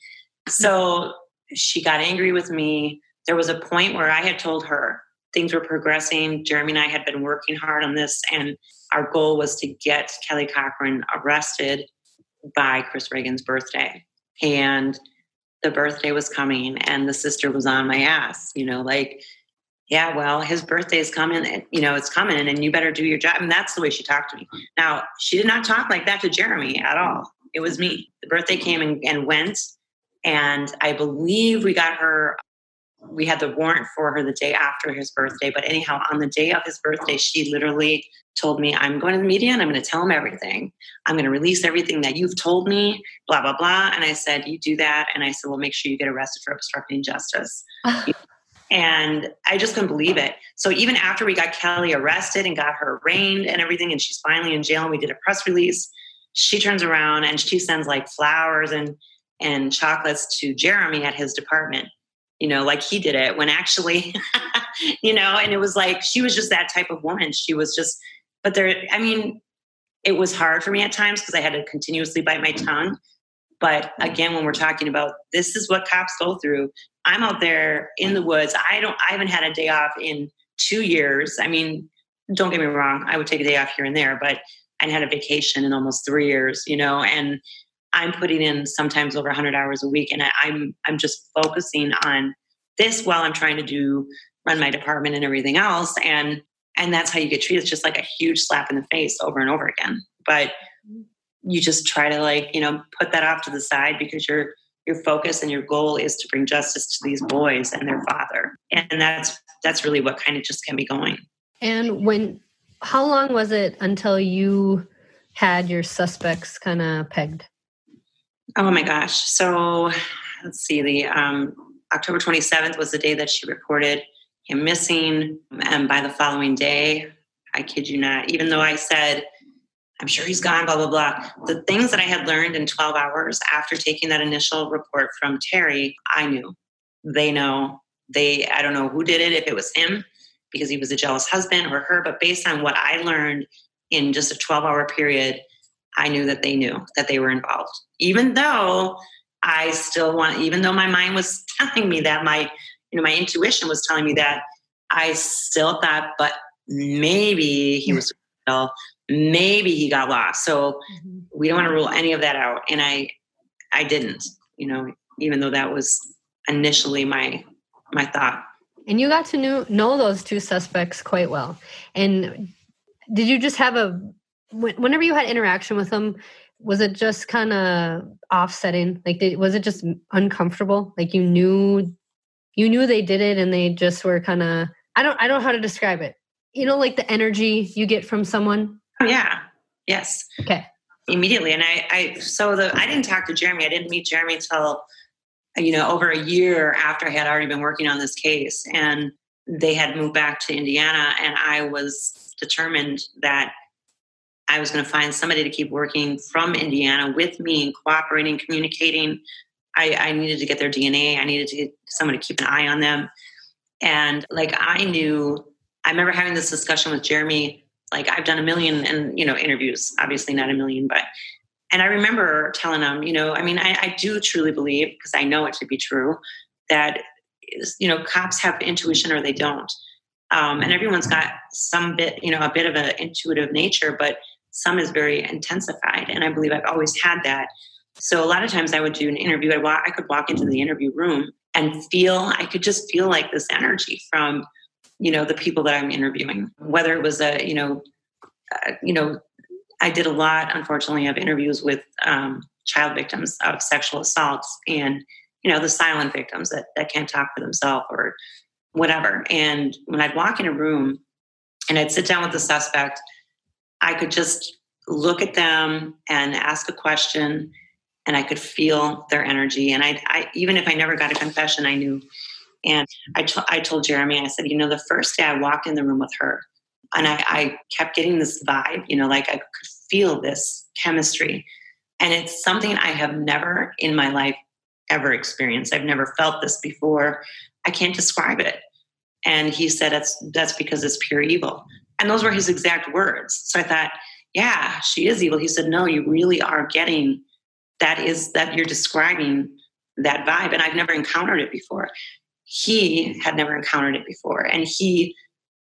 so she got angry with me. There was a point where I had told her things were progressing. Jeremy and I had been working hard on this and our goal was to get Kelly Cochran arrested by Chris Regan's birthday. And the birthday was coming and the sister was on my ass, you know, like, yeah, well, his birthday is coming, and, you know, it's coming and you better do your job. And that's the way she talked to me. Now, she did not talk like that to Jeremy at all. It was me. The birthday came and, and went. And I believe we got her we had the warrant for her the day after his birthday. But anyhow, on the day of his birthday, she literally told me, I'm going to the media and I'm going to tell him everything. I'm going to release everything that you've told me, blah, blah, blah. And I said, You do that. And I said, Well, make sure you get arrested for obstructing justice. and I just couldn't believe it. So even after we got Kelly arrested and got her arraigned and everything, and she's finally in jail and we did a press release, she turns around and she sends like flowers and and chocolates to Jeremy at his department you know, like he did it when actually, you know, and it was like she was just that type of woman. She was just, but there, I mean, it was hard for me at times because I had to continuously bite my tongue. But again, when we're talking about this is what cops go through, I'm out there in the woods. I don't, I haven't had a day off in two years. I mean, don't get me wrong, I would take a day off here and there, but I had a vacation in almost three years, you know, and I'm putting in sometimes over 100 hours a week, and I, I'm I'm just focusing on this while I'm trying to do run my department and everything else, and and that's how you get treated. It's just like a huge slap in the face over and over again. But you just try to like you know put that off to the side because your your focus and your goal is to bring justice to these boys and their father, and that's that's really what kind of just kept me going. And when, how long was it until you had your suspects kind of pegged? Oh my gosh. So let's see, the um, October 27th was the day that she reported him missing. And by the following day, I kid you not, even though I said, I'm sure he's gone, blah, blah, blah. The things that I had learned in 12 hours after taking that initial report from Terry, I knew. They know. They, I don't know who did it, if it was him because he was a jealous husband or her, but based on what I learned in just a 12 hour period, I knew that they knew that they were involved. Even though I still want, even though my mind was telling me that, my, you know, my intuition was telling me that, I still thought, but maybe he was, maybe he got lost. So mm-hmm. we don't want to rule any of that out. And I, I didn't, you know, even though that was initially my, my thought. And you got to know, know those two suspects quite well. And did you just have a whenever you had interaction with them was it just kind of offsetting? Like did, was it just uncomfortable? Like you knew you knew they did it and they just were kind of i don't i don't know how to describe it. You know like the energy you get from someone? Oh yeah. Yes. Okay. Immediately. And i i so the i didn't talk to jeremy. I didn't meet jeremy until you know over a year after i had already been working on this case. And they had moved back to Indiana, and I was determined that I was going to find somebody to keep working from Indiana with me and cooperating, communicating. I, I needed to get their DNA. I needed to get someone to keep an eye on them. And like I knew, I remember having this discussion with Jeremy. Like I've done a million and you know interviews, obviously not a million, but and I remember telling him, you know, I mean, I, I do truly believe because I know it to be true that you know cops have intuition or they don't, um, and everyone's got some bit, you know, a bit of an intuitive nature, but some is very intensified, and I believe I've always had that. So a lot of times I would do an interview. I, I could walk into the interview room and feel I could just feel like this energy from you know the people that I'm interviewing, whether it was a you know uh, you know I did a lot, unfortunately, of interviews with um, child victims of sexual assaults and you know the silent victims that that can't talk for themselves or whatever. And when I'd walk in a room and I'd sit down with the suspect, I could just look at them and ask a question and I could feel their energy. And I, I even if I never got a confession, I knew. And I, t- I told Jeremy, I said, you know, the first day I walked in the room with her, and I, I kept getting this vibe, you know, like I could feel this chemistry. And it's something I have never in my life ever experienced. I've never felt this before. I can't describe it. And he said, that's, that's because it's pure evil. And those were his exact words. So I thought, yeah, she is evil. He said, no, you really are getting that is that you're describing that vibe. And I've never encountered it before. He had never encountered it before. And he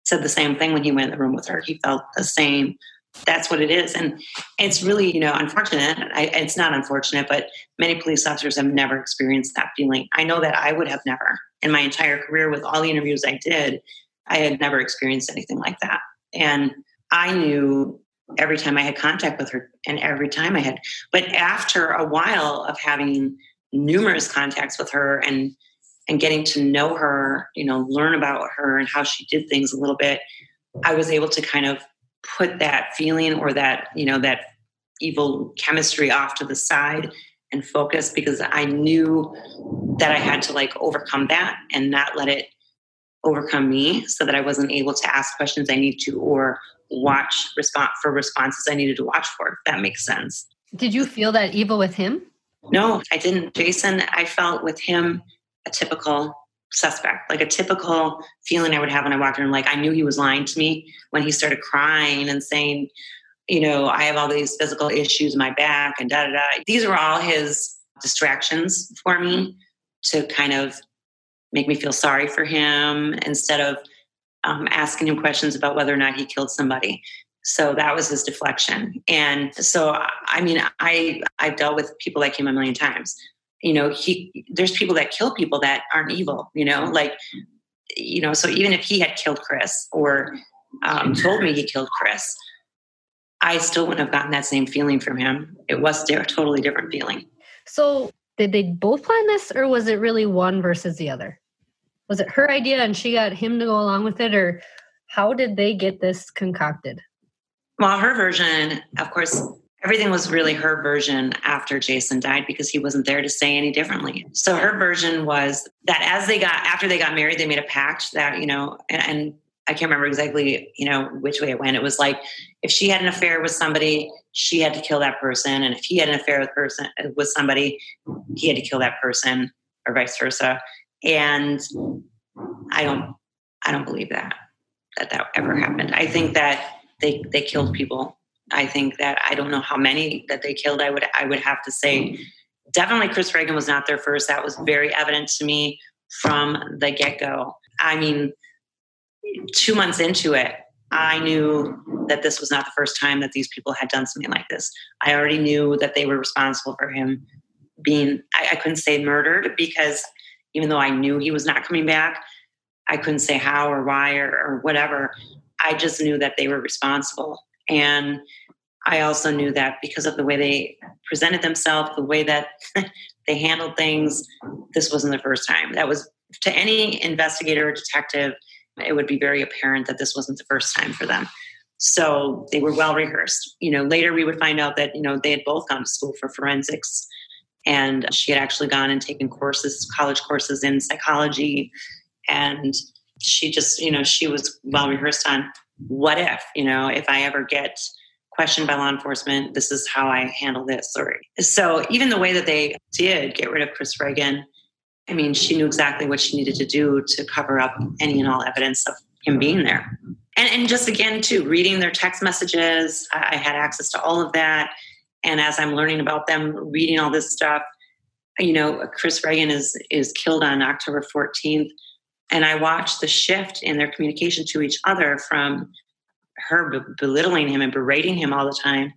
said the same thing when he went in the room with her. He felt the same. That's what it is. And it's really, you know, unfortunate. I, it's not unfortunate, but many police officers have never experienced that feeling. I know that I would have never in my entire career with all the interviews I did. I had never experienced anything like that. And I knew every time I had contact with her and every time I had. But after a while of having numerous contacts with her and and getting to know her, you know, learn about her and how she did things a little bit, I was able to kind of put that feeling or that, you know, that evil chemistry off to the side and focus because I knew that I had to like overcome that and not let it overcome me so that I wasn't able to ask questions I need to or watch response for responses I needed to watch for, if that makes sense. Did you feel that evil with him? No, I didn't. Jason, I felt with him a typical suspect, like a typical feeling I would have when I walked in. Like I knew he was lying to me when he started crying and saying, you know, I have all these physical issues in my back and da da da. These were all his distractions for me to kind of make me feel sorry for him instead of um, asking him questions about whether or not he killed somebody. So that was his deflection. And so, I mean, I I've dealt with people like him a million times. You know, he there's people that kill people that aren't evil. You know, like you know. So even if he had killed Chris or um, told me he killed Chris, I still wouldn't have gotten that same feeling from him. It was a totally different feeling. So did they both plan this, or was it really one versus the other? was it her idea and she got him to go along with it or how did they get this concocted? Well her version of course everything was really her version after jason died because he wasn't there to say any differently. So her version was that as they got after they got married they made a pact that you know and, and i can't remember exactly you know which way it went. It was like if she had an affair with somebody she had to kill that person and if he had an affair with person with somebody he had to kill that person or vice versa and I don't I don't believe that that that ever happened. I think that they they killed people. I think that I don't know how many that they killed. I would I would have to say definitely Chris Regan was not there first. That was very evident to me from the get go. I mean, two months into it, I knew that this was not the first time that these people had done something like this. I already knew that they were responsible for him being, I, I couldn't say murdered because even though I knew he was not coming back. I couldn't say how or why or, or whatever. I just knew that they were responsible. And I also knew that because of the way they presented themselves, the way that they handled things, this wasn't the first time. That was to any investigator or detective, it would be very apparent that this wasn't the first time for them. So they were well rehearsed. You know, later we would find out that, you know, they had both gone to school for forensics and she had actually gone and taken courses, college courses in psychology. And she just, you know, she was well rehearsed on what if, you know, if I ever get questioned by law enforcement, this is how I handle this. Or so even the way that they did get rid of Chris Regan, I mean, she knew exactly what she needed to do to cover up any and all evidence of him being there. And, and just again, too, reading their text messages, I, I had access to all of that. And as I'm learning about them, reading all this stuff, you know, Chris Regan is is killed on October 14th and I watched the shift in their communication to each other from her belittling him and berating him all the time.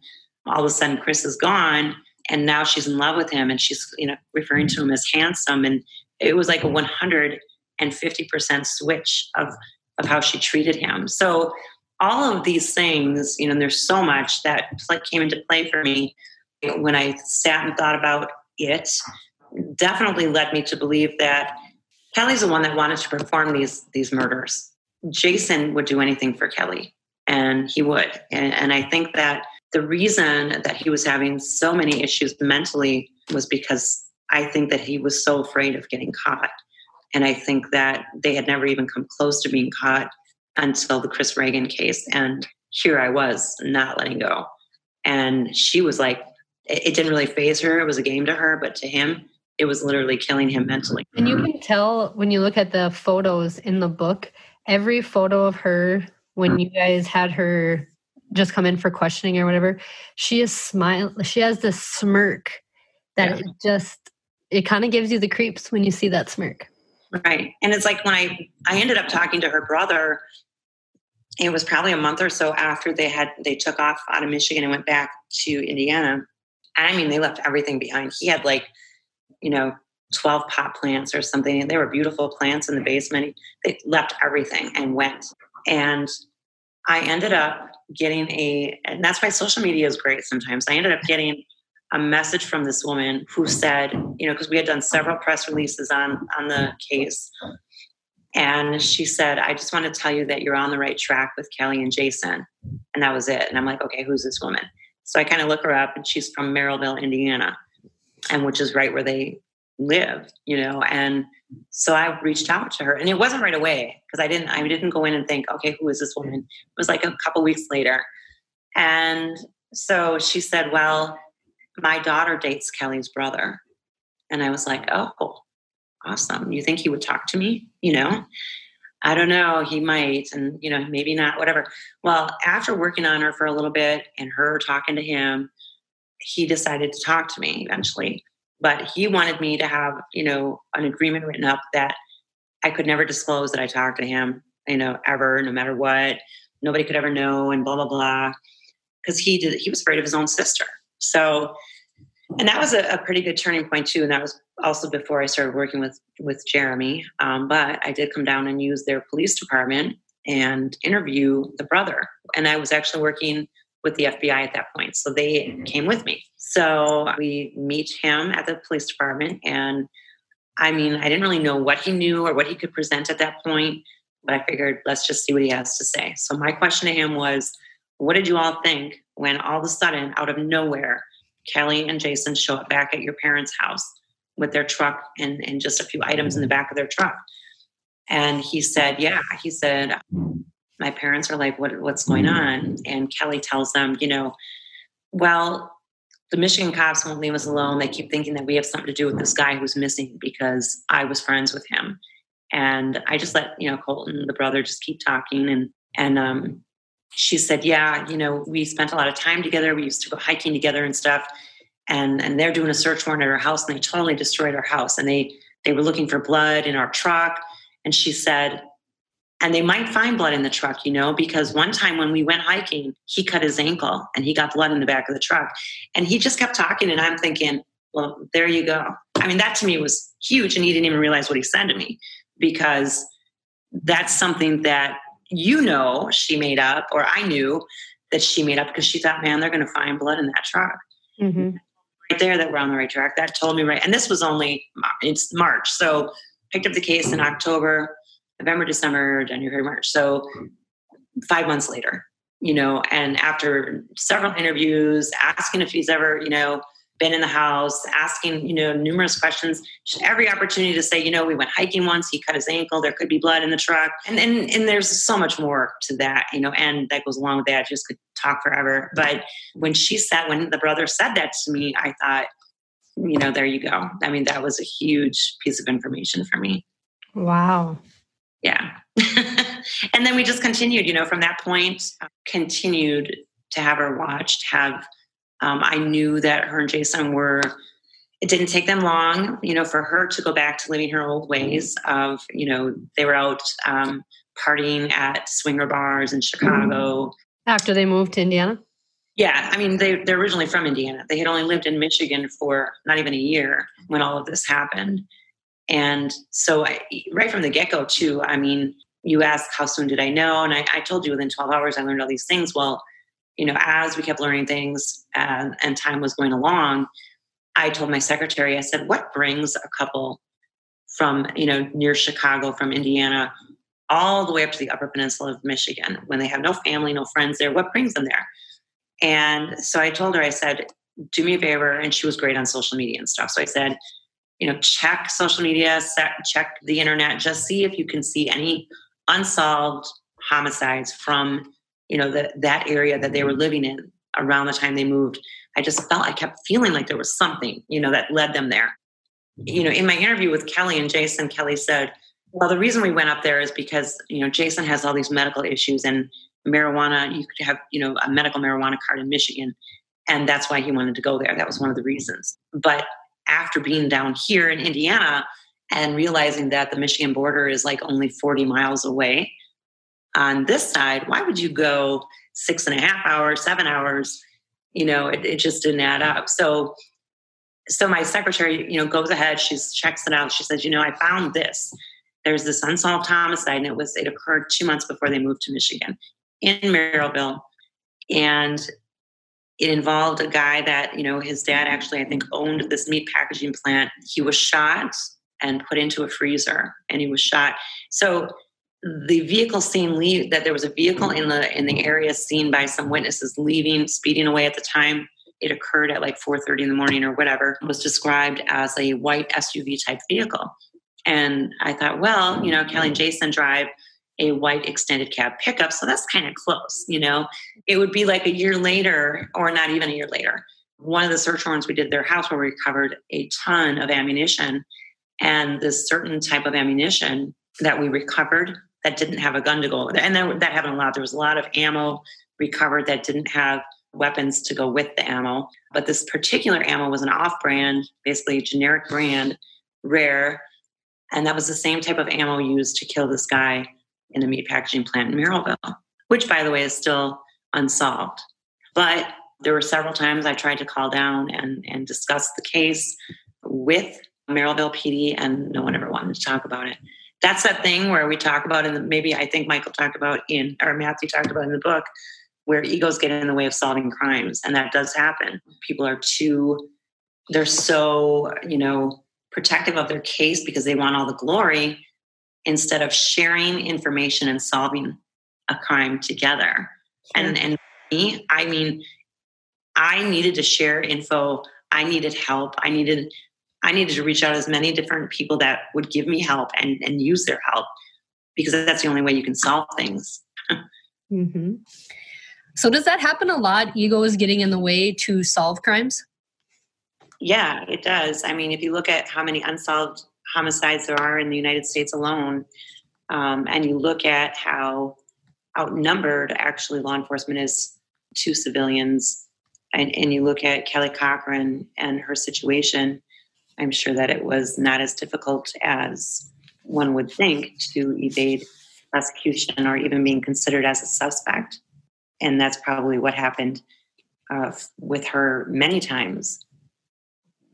All of a sudden, Chris is gone, and now she's in love with him, and she's you know referring to him as handsome, and it was like a 150 percent switch of of how she treated him. So all of these things, you know, there's so much that came into play for me when I sat and thought about it. Definitely led me to believe that Kelly's the one that wanted to perform these these murders. Jason would do anything for Kelly, and he would. And, and I think that the reason that he was having so many issues mentally was because I think that he was so afraid of getting caught. And I think that they had never even come close to being caught until the Chris Regan case. And here I was not letting go. And she was like, it, didn't really phase her. It was a game to her, but to him, it was literally killing him mentally. And you mm-hmm. can tell when you look at the photos in the book, every photo of her when you guys had her just come in for questioning or whatever, she is smile. She has this smirk that yeah. it just it kind of gives you the creeps when you see that smirk. Right, and it's like when I I ended up talking to her brother. It was probably a month or so after they had they took off out of Michigan and went back to Indiana. I mean, they left everything behind. He had like you know, 12 pot plants or something. They were beautiful plants in the basement. They left everything and went. And I ended up getting a, and that's why social media is great sometimes. I ended up getting a message from this woman who said, you know, because we had done several press releases on on the case. And she said, I just want to tell you that you're on the right track with Kelly and Jason. And that was it. And I'm like, okay, who's this woman? So I kind of look her up and she's from Merrillville, Indiana and which is right where they live, you know. And so I reached out to her, and it wasn't right away because I didn't I didn't go in and think, okay, who is this woman? It was like a couple weeks later, and so she said, well, my daughter dates Kelly's brother, and I was like, oh, awesome. You think he would talk to me? You know. I don't know, he might, and you know, maybe not, whatever. Well, after working on her for a little bit and her talking to him, he decided to talk to me eventually. But he wanted me to have, you know, an agreement written up that I could never disclose that I talked to him, you know, ever, no matter what. Nobody could ever know, and blah blah blah. Because he did, he was afraid of his own sister. So, and that was a, a, pretty good turning point too. And that was also before I started working with with Jeremy. Um, but I did come down and use their police department and interview the brother. And I was actually working with the FBI at that point. So they mm-hmm. came with me. So we meet him at the police department. And I mean, I didn't really know what he knew or what he could present at that point, but I figured let's just see what he has to say. So my question to him was, What did you all think when all of a sudden, out of nowhere, Kelly and Jason show up back at your parents' house with their truck and, and just a few items in the back of their truck? And he said, Yeah, he said, my parents are like, what, what's going mm-hmm. on? And Kelly tells them, you know, well, the Michigan cops won't leave us alone. They keep thinking that we have something to do with this guy who's missing because I was friends with him. And I just let, you know, Colton, the brother, just keep talking. And, and, um, she said, yeah, you know, we spent a lot of time together. We used to go hiking together and stuff. And, and they're doing a search warrant at our house and they totally destroyed our house. And they, they were looking for blood in our truck. And she said, and they might find blood in the truck, you know, because one time when we went hiking, he cut his ankle and he got blood in the back of the truck. And he just kept talking. And I'm thinking, well, there you go. I mean, that to me was huge. And he didn't even realize what he said to me because that's something that you know she made up, or I knew that she made up because she thought, man, they're going to find blood in that truck. Mm-hmm. Right there, that we're on the right track. That told me right. And this was only it's March, so picked up the case in October November, December, January, March. So five months later, you know, and after several interviews, asking if he's ever, you know, been in the house, asking, you know, numerous questions, every opportunity to say, you know, we went hiking once, he cut his ankle, there could be blood in the truck. And and, and there's so much more to that, you know, and that goes along with that. I just could talk forever. But when she said, when the brother said that to me, I thought, you know, there you go. I mean, that was a huge piece of information for me. Wow. Yeah. and then we just continued, you know, from that point, continued to have her watched, have um, I knew that her and Jason were, it didn't take them long, you know, for her to go back to living her old ways of, you know, they were out um, partying at swinger bars in Chicago. After they moved to Indiana? Yeah, I mean, they, they're originally from Indiana. They had only lived in Michigan for not even a year when all of this happened. And so, I, right from the get go, too, I mean, you asked how soon did I know? And I, I told you within 12 hours I learned all these things. Well, you know, as we kept learning things and, and time was going along, I told my secretary, I said, what brings a couple from, you know, near Chicago, from Indiana, all the way up to the Upper Peninsula of Michigan when they have no family, no friends there? What brings them there? And so I told her, I said, do me a favor. And she was great on social media and stuff. So I said, you know, check social media, check the internet, just see if you can see any unsolved homicides from you know, the, that area that they were living in around the time they moved. I just felt, I kept feeling like there was something, you know, that led them there. You know, in my interview with Kelly and Jason, Kelly said, well, the reason we went up there is because, you know, Jason has all these medical issues and marijuana, you could have, you know, a medical marijuana card in Michigan. And that's why he wanted to go there. That was one of the reasons. But after being down here in Indiana and realizing that the Michigan border is like only 40 miles away, on this side, why would you go six and a half hours, seven hours? You know, it, it just didn't add up. So, so my secretary, you know, goes ahead. She checks it out. She says, you know, I found this. There's this unsolved homicide, and it was it occurred two months before they moved to Michigan in Merrillville, and it involved a guy that you know his dad actually I think owned this meat packaging plant. He was shot and put into a freezer, and he was shot. So the vehicle seen leave that there was a vehicle in the in the area seen by some witnesses leaving speeding away at the time it occurred at like 4.30 in the morning or whatever was described as a white suv type vehicle and i thought well you know kelly and jason drive a white extended cab pickup so that's kind of close you know it would be like a year later or not even a year later one of the search warrants we did at their house where we recovered a ton of ammunition and this certain type of ammunition that we recovered that didn't have a gun to go with it. And that, that happened a lot. There was a lot of ammo recovered that didn't have weapons to go with the ammo. But this particular ammo was an off brand, basically generic brand, rare. And that was the same type of ammo used to kill this guy in the meat packaging plant in Merrillville, which, by the way, is still unsolved. But there were several times I tried to call down and, and discuss the case with Merrillville PD, and no one ever wanted to talk about it that's that thing where we talk about and maybe I think Michael talked about in or Matthew talked about in the book where egos get in the way of solving crimes and that does happen. People are too they're so, you know, protective of their case because they want all the glory instead of sharing information and solving a crime together. And and me, I mean, I needed to share info. I needed help. I needed I needed to reach out as many different people that would give me help and, and use their help because that's the only way you can solve things. mm-hmm. So, does that happen a lot? Ego is getting in the way to solve crimes? Yeah, it does. I mean, if you look at how many unsolved homicides there are in the United States alone, um, and you look at how outnumbered actually law enforcement is to civilians, and, and you look at Kelly Cochran and her situation, I'm sure that it was not as difficult as one would think to evade prosecution or even being considered as a suspect. And that's probably what happened uh, with her many times.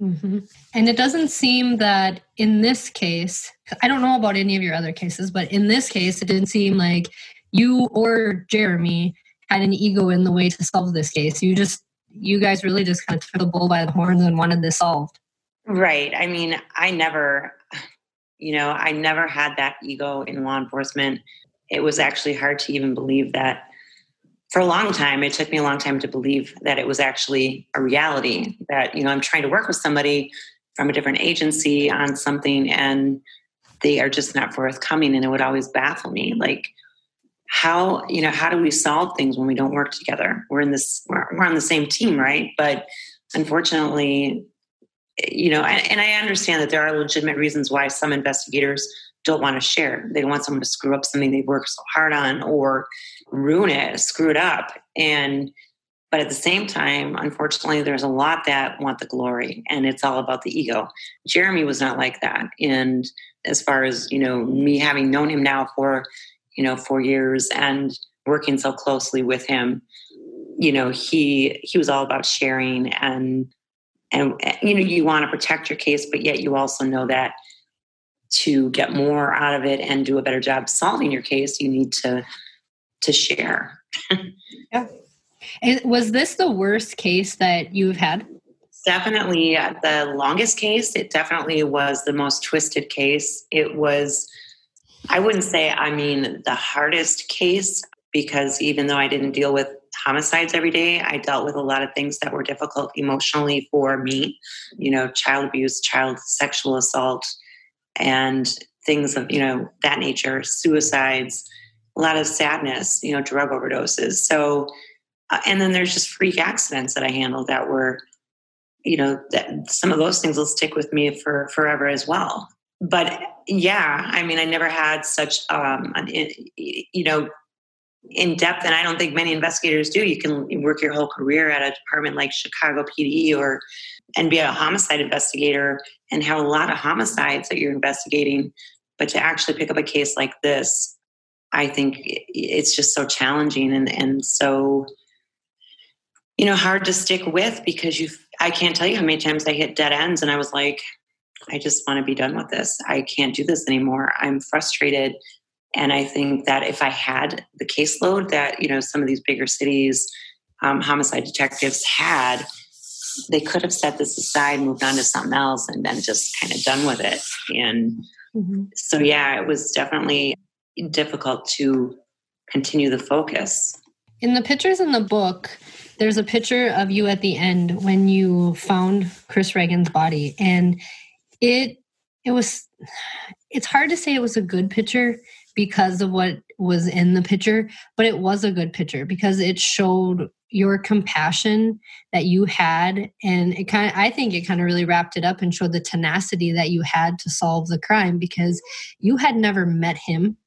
Mm-hmm. And it doesn't seem that in this case, I don't know about any of your other cases, but in this case, it didn't seem like you or Jeremy had an ego in the way to solve this case. You just, you guys really just kind of took the bull by the horns and wanted this solved. Right. I mean, I never, you know, I never had that ego in law enforcement. It was actually hard to even believe that for a long time, it took me a long time to believe that it was actually a reality. That you know, I'm trying to work with somebody from a different agency on something, and they are just not forthcoming, and it would always baffle me, like how you know how do we solve things when we don't work together? We're in this we're, we're on the same team right? But unfortunately you know and, and, i understand that there are legitimate reasons why some investigators don't want to share. They don't want someone to screw up something they worked so hard on or ruin it screw it up. And but at the same time unfortunately there's a lot that want the glory and it's all about the ego. Jeremy was not like that. And as far as you know me having known him now for you know, four years and working so closely with him, you know, he he was all about sharing and and you know, you want to protect your case, but yet you also know that to get more out of it and do a better job solving your case, you need to to share. yeah. And was this the worst case that you've had? Definitely uh, the longest case. It definitely was the most twisted case. It was I wouldn't say, I mean, the hardest case, because even though I didn't deal with homicides every day, I dealt with a lot of things that were difficult emotionally for me, you know, child abuse, child sexual assault, and things of, you know, that nature, suicides, a lot of sadness, you know, drug overdoses. So, uh, and then there's just freak accidents that I handled that were, you know, that some of those things will stick with me for forever as well but yeah, I mean, I never had such, um, an, you know, in depth, and I don't think many investigators do. You can work your whole career at a department like Chicago PD or and be a homicide investigator and have a lot of homicides that you're investigating. But to actually pick up a case like this, I think it's just so challenging and, and so, you know, hard to stick with because you I can't tell you how many times I hit dead ends and I was like, I just want to be done with this. I can't do this anymore. I'm frustrated. And I think that if I had the caseload that, you know, some of these bigger cities, um, homicide detectives had, they could have set this aside, moved on to something else, and then just kind of done with it. And mm-hmm. so, yeah, it was definitely difficult to continue the focus. In the pictures in the book, there's a picture of you at the end when you found Chris Regan's body. And it it was it's hard to say it was a good picture because of what was in the picture, but it was a good picture because it showed your compassion that you had and it kind of i think it kind of really wrapped it up and showed the tenacity that you had to solve the crime because you had never met him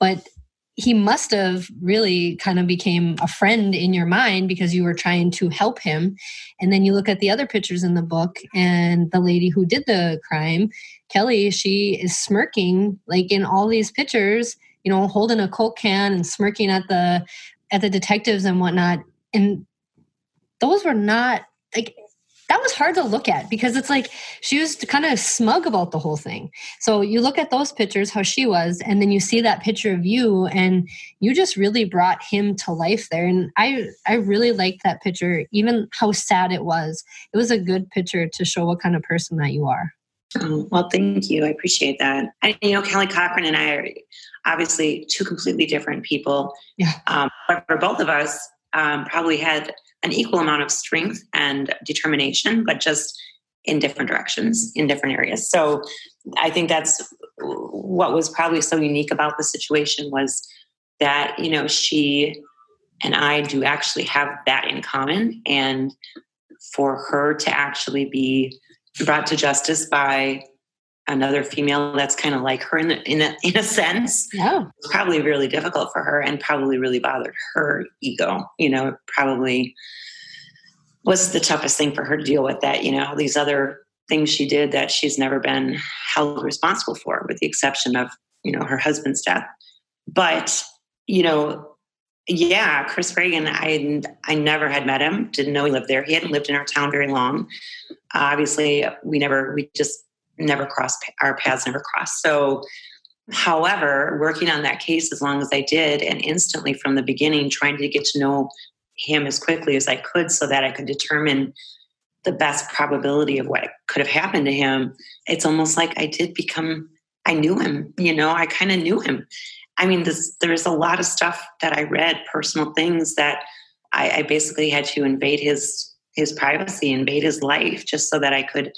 but he must have really kind of became a friend in your mind because you were trying to help him. And then you look at the other pictures in the book and the lady who did the crime kelly she is smirking like in all these pictures you know holding a coke can and smirking at the at the detectives and whatnot. And those were not like that was hard to look at because it's like she was kind of smug about the whole thing. So you look at those pictures, how she was, and then you see that picture of you, and you just really brought him to life there. And I, I really liked that picture, even how sad it was. It was a good picture to show what kind of person that you are. Oh, well, thank you. I appreciate that. I, you know, Kelly Cochran and I are obviously two completely different people. Yeah. Um, but for both of us, um, probably had an equal amount of strength and determination, but just in different directions, in different areas. So I think that's what was probably so unique about the situation was that, you know, she and I do actually have that in common. And for her to actually be brought to justice by another female that's kind of like her in, the, in, a, in a sense. Yeah. it's probably really difficult for her and probably really bothered her ego you know probably was the toughest thing for her to deal with that you know these other things she did that she's never been held responsible for with the exception of you know her husband's death. But you know yeah chris regan i i never had met him didn't know he lived there. He hadn't lived in our town very long. Obviously we never we just never crossed our paths never crossed. So however working on that case as long as i did and instantly from the beginning trying to get to know him as quickly as i could so that i could determine the best probability of what could have happened to him it's almost like i did become i knew him you know i kind of knew him. I mean, this, there's a lot of stuff that I read, personal things that I, I basically had to invade his his privacy, invade his life, just so that I could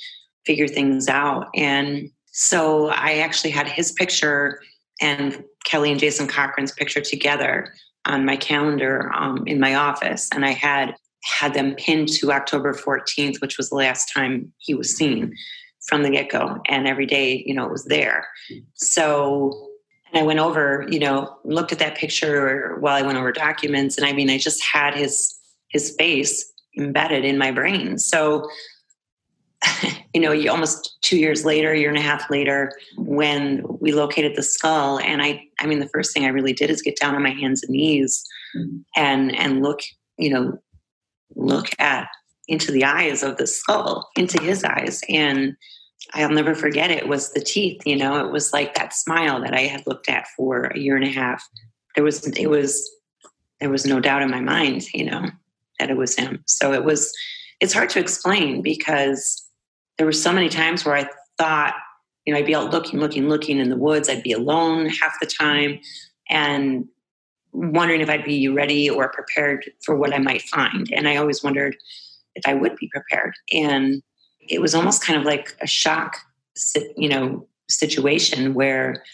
figure things out. And so I actually had his picture and Kelly and Jason Cochran's picture together on my calendar um, in my office, and I had had them pinned to October 14th, which was the last time he was seen from the get go. And every day, you know, it was there. So, and I went over, you know, looked at that picture while I went over documents. And I mean, I just had his, his face embedded in my brain. So, you know, almost two years later, year and a half later, when we located the skull, and I, I mean, the first thing I really did is get down on my hands and knees mm-hmm. and and look, you know, look at into the eyes of the skull, into his eyes. And I'll never forget it was the teeth, you know, it was like that smile that I had looked at for a year and a half. There was, it was, there was no doubt in my mind, you know, that it was him. So it was, it's hard to explain because there were so many times where I thought, you know, I'd be out looking, looking, looking in the woods. I'd be alone half the time and wondering if I'd be ready or prepared for what I might find. And I always wondered, if I would be prepared. And it was almost kind of like a shock, you know, situation where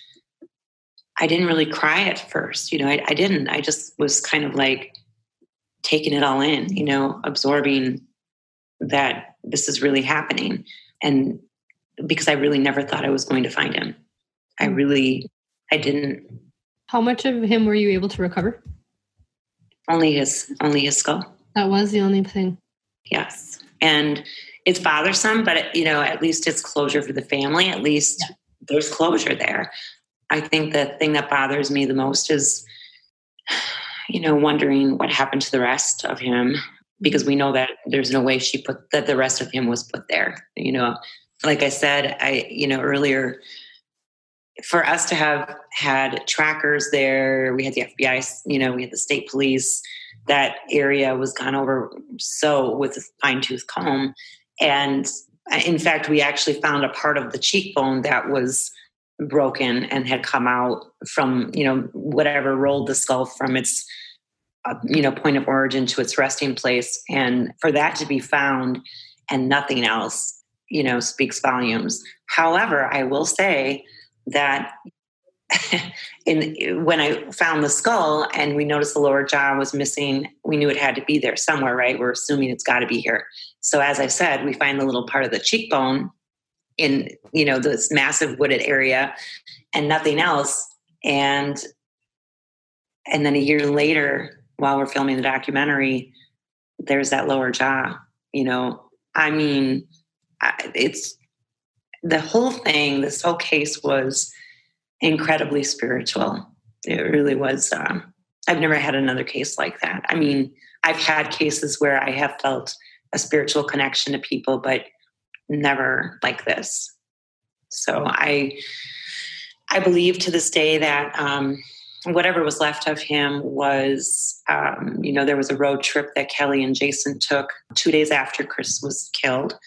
I didn't really cry at first. You know, I, I didn't. I just was kind of like taking it all in, you know, absorbing that this is really happening. And because I really never thought I was going to find him. I mm. really, I didn't. How much of him were you able to recover? Only his, only his skull. That was the only thing. Yes. And it's bothersome, but you know, at least it's closure for the family. At least yeah. there's closure there. I think the thing that bothers me the most is, you know, wondering what happened to the rest of him because we know that there's no way she put that the rest of him was put there. You know, like I said, I, you know, earlier, for us to have had trackers there, we had the FBI, you know, we had the state police, that area was gone over so with a fine tooth comb. And uh, in fact, we actually found a part of the cheekbone that was broken and had come out from, you know, whatever rolled the skull from its, Uh, you know, point of origin to its resting place. And for that to be found and nothing else, you know, speaks volumes. However, I will say that in when I found the skull and we noticed the lower jaw was missing, we knew it had to be there somewhere, right? We're assuming it's got to be here. So as I said, we find the little part of the cheekbone in you know this massive wooded area and nothing else and and then a year later while we're filming the documentary there's that lower jaw you know i mean it's the whole thing this whole case was incredibly spiritual. It really was. Um, I've never had another case like that. I mean, I've had cases where I have felt a spiritual connection to people, but never like this. So I, I believe to this day that um, whatever was left of him was, um, you know, there was a road trip that Kelly and Jason took two days after Chris was killed.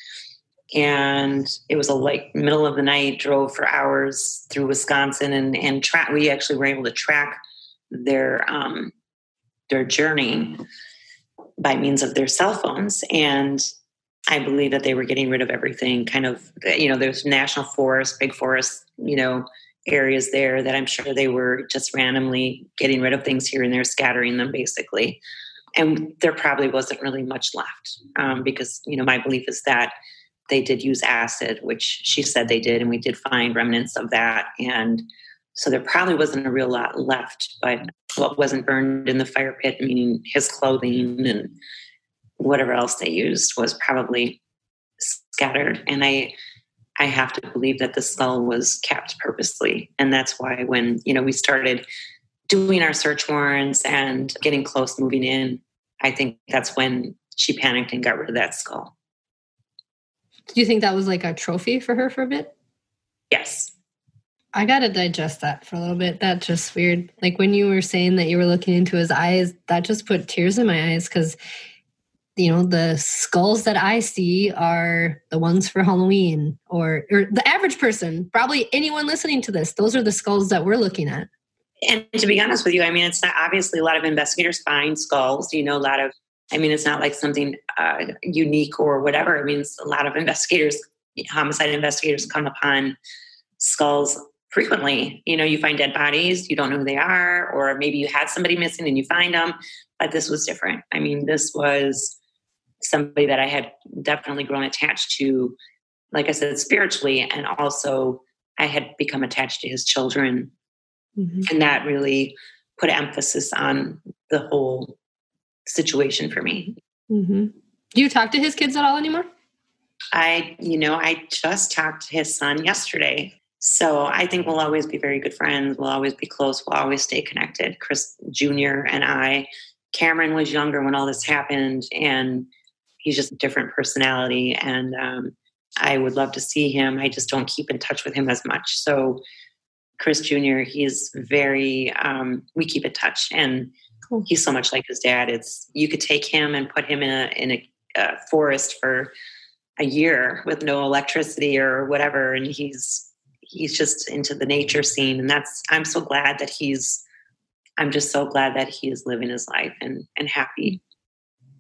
And it was a like middle of the night drove for hours through wisconsin and and track we actually were able to track their um their journey by means of their cell phones. And i believe that they were getting rid of everything kind of you know there's national forest big forest you know areas there that i'm sure they were just randomly getting rid of things here and there scattering them basically and there probably wasn't really much left um, because you know my belief is that they did use acid, which she said they did, and we did find remnants of that. And so there probably wasn't a real lot left, but what wasn't burned in the fire pit, meaning his clothing and whatever else they used, was probably scattered. And I I have to believe that the skull was kept purposely. And that's why when, you know, we started doing our search warrants and getting close moving in, I think that's when she panicked and got rid of that skull. Do you think that was like a trophy for her for a bit? Yes. I got to digest that for a little bit. That's just weird. Like when you were saying that you were looking into his eyes, that just put tears in my eyes because, you know, the skulls that I see are the ones for Halloween or, or the average person, probably anyone listening to this. Those are the skulls that we're looking at. And to be honest with you, I mean, it's not obviously a lot of investigators find skulls. You know, a lot of, I mean, it's not like something uh, unique or whatever. I mean, a lot of investigators, homicide investigators, come upon skulls frequently. You know, you find dead bodies, you don't know who they are, or maybe you had somebody missing and you find them. But this was different. I mean, this was somebody that I had definitely grown attached to, like I said, spiritually, and also I had become attached to his children. Mm-hmm. And that really put emphasis on the whole situation for me. Mm-hmm. Do you talk to his kids at all anymore? I, you know, I just talked to his son yesterday. So I think we'll always be very good friends. We'll always be close. We'll always stay connected. Chris Jr. and I, Cameron was younger when all this happened, and he's just a different personality. And um, I would love to see him. I just don't keep in touch with him as much. So Chris Jr., he's very, um, we keep in touch, and he's so much like his dad. It's you could take him and put him in a in a, a forest for a year with no electricity or whatever, and he's he's just into the nature scene and that's i'm so glad that he's i'm just so glad that he is living his life and and happy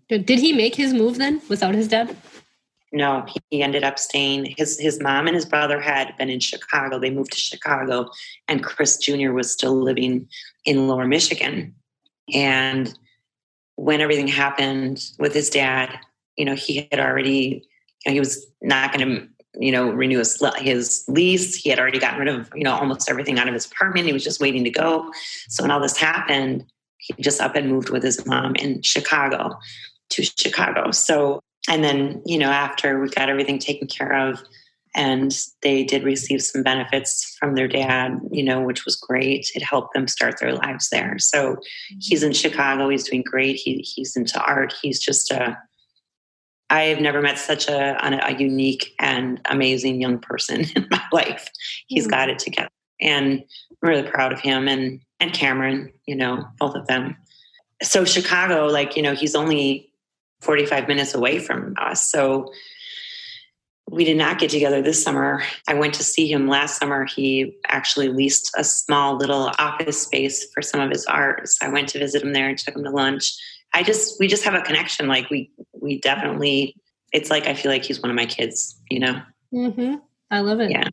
did he make his move then without his dad no he ended up staying his his mom and his brother had been in chicago they moved to chicago and chris jr was still living in lower michigan and when everything happened with his dad you know he had already you know, he was not going to you know, renew his, his lease. He had already gotten rid of, you know, almost everything out of his apartment. He was just waiting to go. So when all this happened, he just up and moved with his mom in Chicago to Chicago. So, and then, you know, after we got everything taken care of and they did receive some benefits from their dad, you know, which was great. It helped them start their lives there. So he's in Chicago. He's doing great. He, he's into art. He's just a, I've never met such a, a, unique and amazing young person in my life. He's mm got it together, and I'm really proud of him and and Cameron. You know, both of them. So Chicago, like you know, he's only 45 minutes away from us. So we did not get together this summer. I went to see him last summer. He actually leased a small little office space for some of his art. So I went to visit him there and took him to lunch. I just we just have a connection. Like we we definitely. It's like I feel like he's one of my kids. You know. Mm-hmm. I love it. Yeah.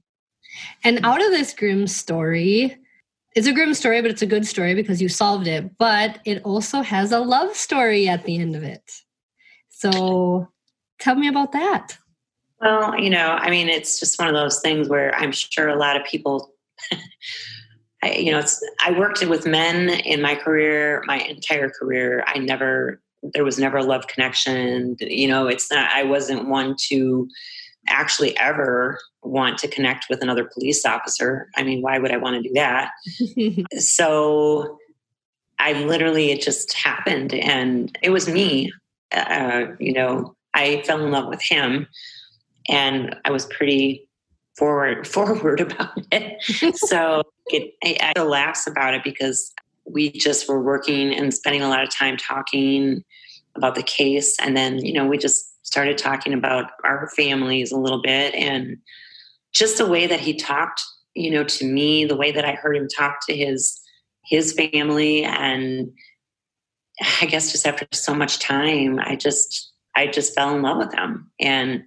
And out of this grim story, it's a grim story, but it's a good story because you solved it. But it also has a love story at the end of it. So tell me about that. Well, you know, I mean, it's just one of those things where I'm sure a lot of people I, you know, it's, I worked with men in my career, my entire career. I never, there was never a love connection. You know, it's not, I wasn't one to actually ever want to connect with another police officer. I mean, why would I want to do that? so I literally, it just happened and it was me. Uh, you know, I fell in love with him and I was pretty forward forward about it. so it, I, I laughs about it because we just were working and spending a lot of time talking about the case, and then you know we just started talking about our families a little bit and just the way that he talked you know to me the way that i heard him talk to his his family and i guess just after so much time i just i just fell in love with him and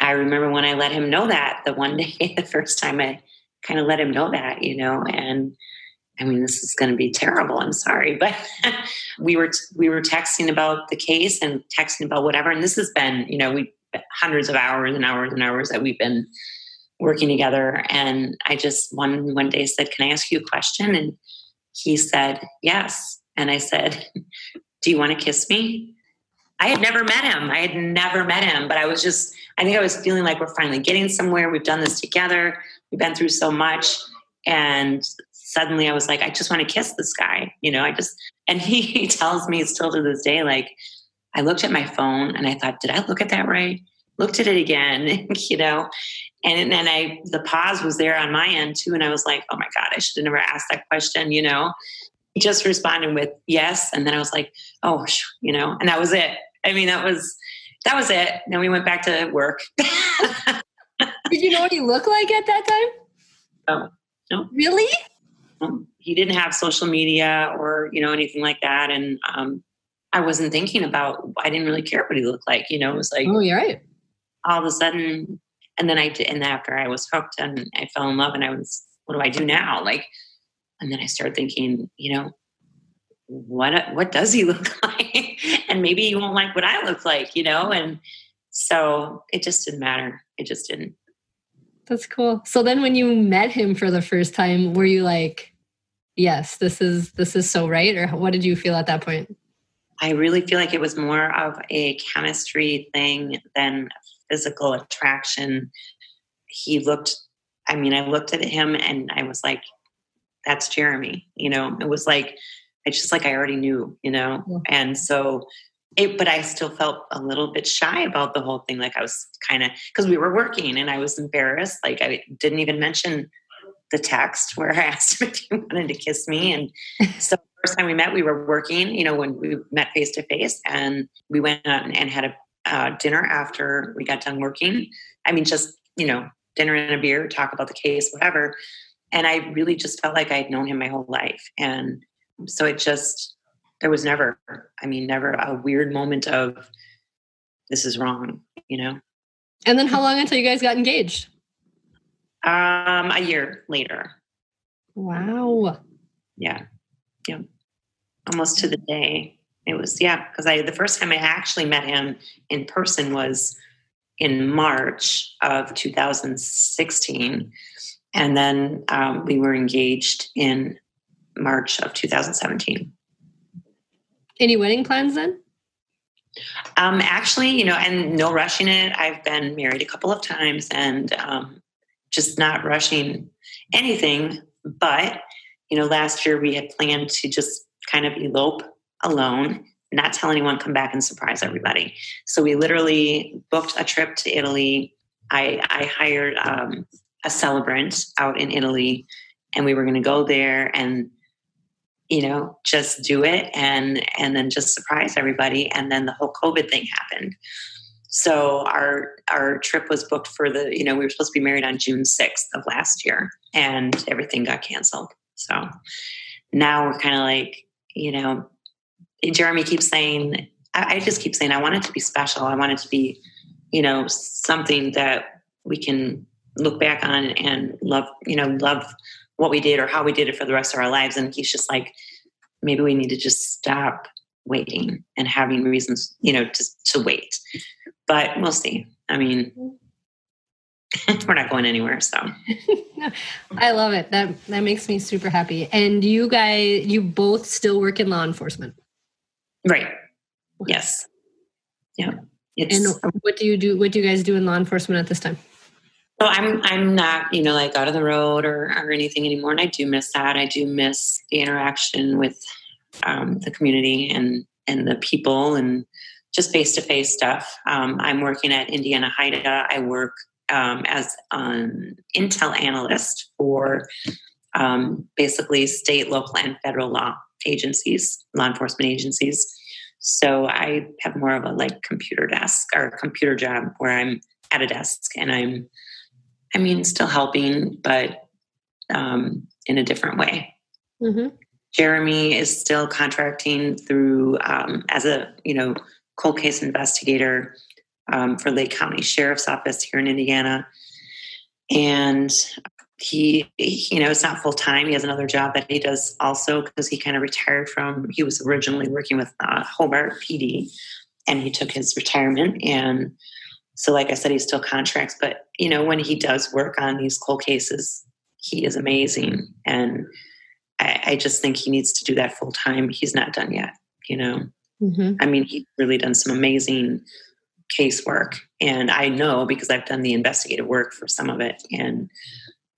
I remember when I let him know that the one day, the first time I kind of let him know that, you know, and I mean, this is going to be terrible. I'm sorry, but we were we were texting about the case and texting about whatever. And this has been, you know, we hundreds of hours and hours and hours that we've been working together. And I just one one day said, "Can I ask you a question?" And he said, "Yes." And I said, "Do you want to kiss me?" I had never met him. I had never met him, but I was just, I think I was feeling like we're finally getting somewhere. We've done this together. We've been through so much. And suddenly I was like, I just want to kiss this guy. You know, I just, and he, he tells me still to this day, like, I looked at my phone and I thought, did I look at that right? Looked at it again, you know, and then I, the pause was there on my end too. And I was like, oh my God, I should have never asked that question, you know? He just responded with yes. And then I was like, oh, you know, and that was it. I mean, that was that was it. Then we went back to work. Did you know what he looked like at that time? Oh, no. Really? he didn't have social media or you know anything like that, and um, I wasn't thinking about. I didn't really care what he looked like. You know, it was like oh, you're right. All of a sudden, and then I did, and after I was hooked and I fell in love, and I was, what do I do now? Like, and then I started thinking, you know, what what does he look like? and maybe he won't like what I look like, you know, and so it just didn't matter. It just didn't. That's cool. So then when you met him for the first time, were you like, yes, this is this is so right? Or what did you feel at that point? I really feel like it was more of a chemistry thing than physical attraction. He looked, I mean, I looked at him and I was like, that's Jeremy. You know, it was like, it's just like I already knew, you know? Yeah. And so it, but I still felt a little bit shy about the whole thing. Like I was kind of, because we were working and I was embarrassed. Like I didn't even mention the text where I asked him if he wanted to kiss me. And so first time we met, we were working, you know, when we met face to face and we went out and had a uh, dinner after we got done working. I mean, just, you know, dinner and a beer, talk about the case, whatever. And I really just felt like I had known him my whole life. And so it just, there was never, I mean, never a weird moment of this is wrong, you know? And then how long until you guys got engaged? Um, a year later. Wow. Yeah. Yeah. Almost to the day. It was yeah, because I the first time I actually met him in person was in March of 2016, and then um, we were engaged in March of 2017. Any wedding plans then? Um, actually, you know, and no rushing it. I've been married a couple of times and um, just not rushing anything. But, you know, last year we had planned to just kind of elope alone, not tell anyone, come back and surprise everybody. So we literally booked a trip to Italy. I, I hired um, a celebrant out in Italy, and we were going to go there and you know just do it and and then just surprise everybody and then the whole covid thing happened so our our trip was booked for the you know we were supposed to be married on june 6th of last year and everything got canceled so now we're kind of like you know Jeremy keeps saying, I, just keep saying, I want it to be special. I want it to be, you know, something that we can look back on and love, you know, love what we did or how we did it for the rest of our lives. And he's just like, maybe we need to just stop waiting and having reasons, you know, to, to wait. But we'll see. I mean, we're not going anywhere so i love it that that makes me super happy and you guys you both still work in law enforcement Right. Yes. Yeah. It's, and what do you do? What do you guys do in law enforcement at this time? So I'm I'm not you know like out of the road or or anything anymore, and I do miss that. I do miss the interaction with um, the community and and the people and just face to face stuff. Um, I'm working at Indiana HIDTA. I work um, as an intel analyst for um, basically state, local, and federal law agencies, law enforcement agencies. So I have more of a like computer desk or computer job where I'm at a desk and I'm, I mean, still helping, but um, in a different way. Mm-hmm. Jeremy is still contracting through um, as a you know cold case investigator um, for Lake County Sheriff's Office here in Indiana, and he, he, you know it's not full time he has another job that he does also because he kind of retired from he was originally working with uh, hobart pd and he took his retirement and so like i said he still contracts but you know when he does work on these cold cases he is amazing and i, I just think he needs to do that full time he's not done yet you know mm-hmm. i mean he's really done some amazing casework and i know because i've done the investigative work for some of it and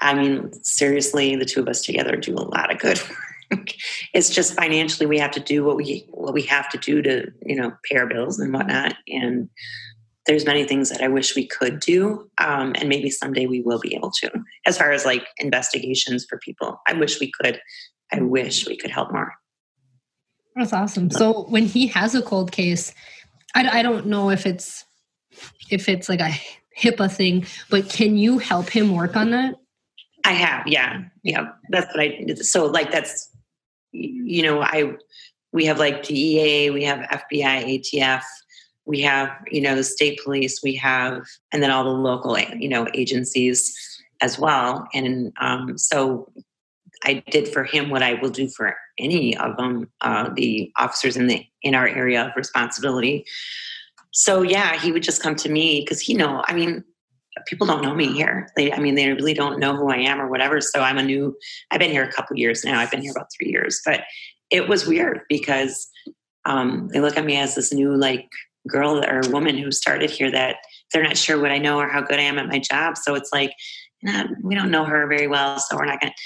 I mean, seriously, the two of us together do a lot of good work. it's just financially we have to do what we what we have to do to you know pay our bills and whatnot. And there's many things that I wish we could do, um, and maybe someday we will be able to. As far as like investigations for people, I wish we could. I wish we could help more. That's awesome. So when he has a cold case, I, I don't know if it's if it's like a HIPAA thing, but can you help him work on that? I have, yeah, yeah. That's what I. So like that's, you know, I we have like DEA, we have FBI, ATF, we have you know the state police, we have, and then all the local you know agencies as well. And um, so I did for him what I will do for any of them, uh, the officers in the in our area of responsibility. So yeah, he would just come to me because he know. I mean, people don't know me here. They, I mean, they really don't know who I am or whatever. So I'm a new. I've been here a couple years now. I've been here about three years, but it was weird because um, they look at me as this new like girl or woman who started here that they're not sure what I know or how good I am at my job. So it's like, we don't know her very well, so we're not going to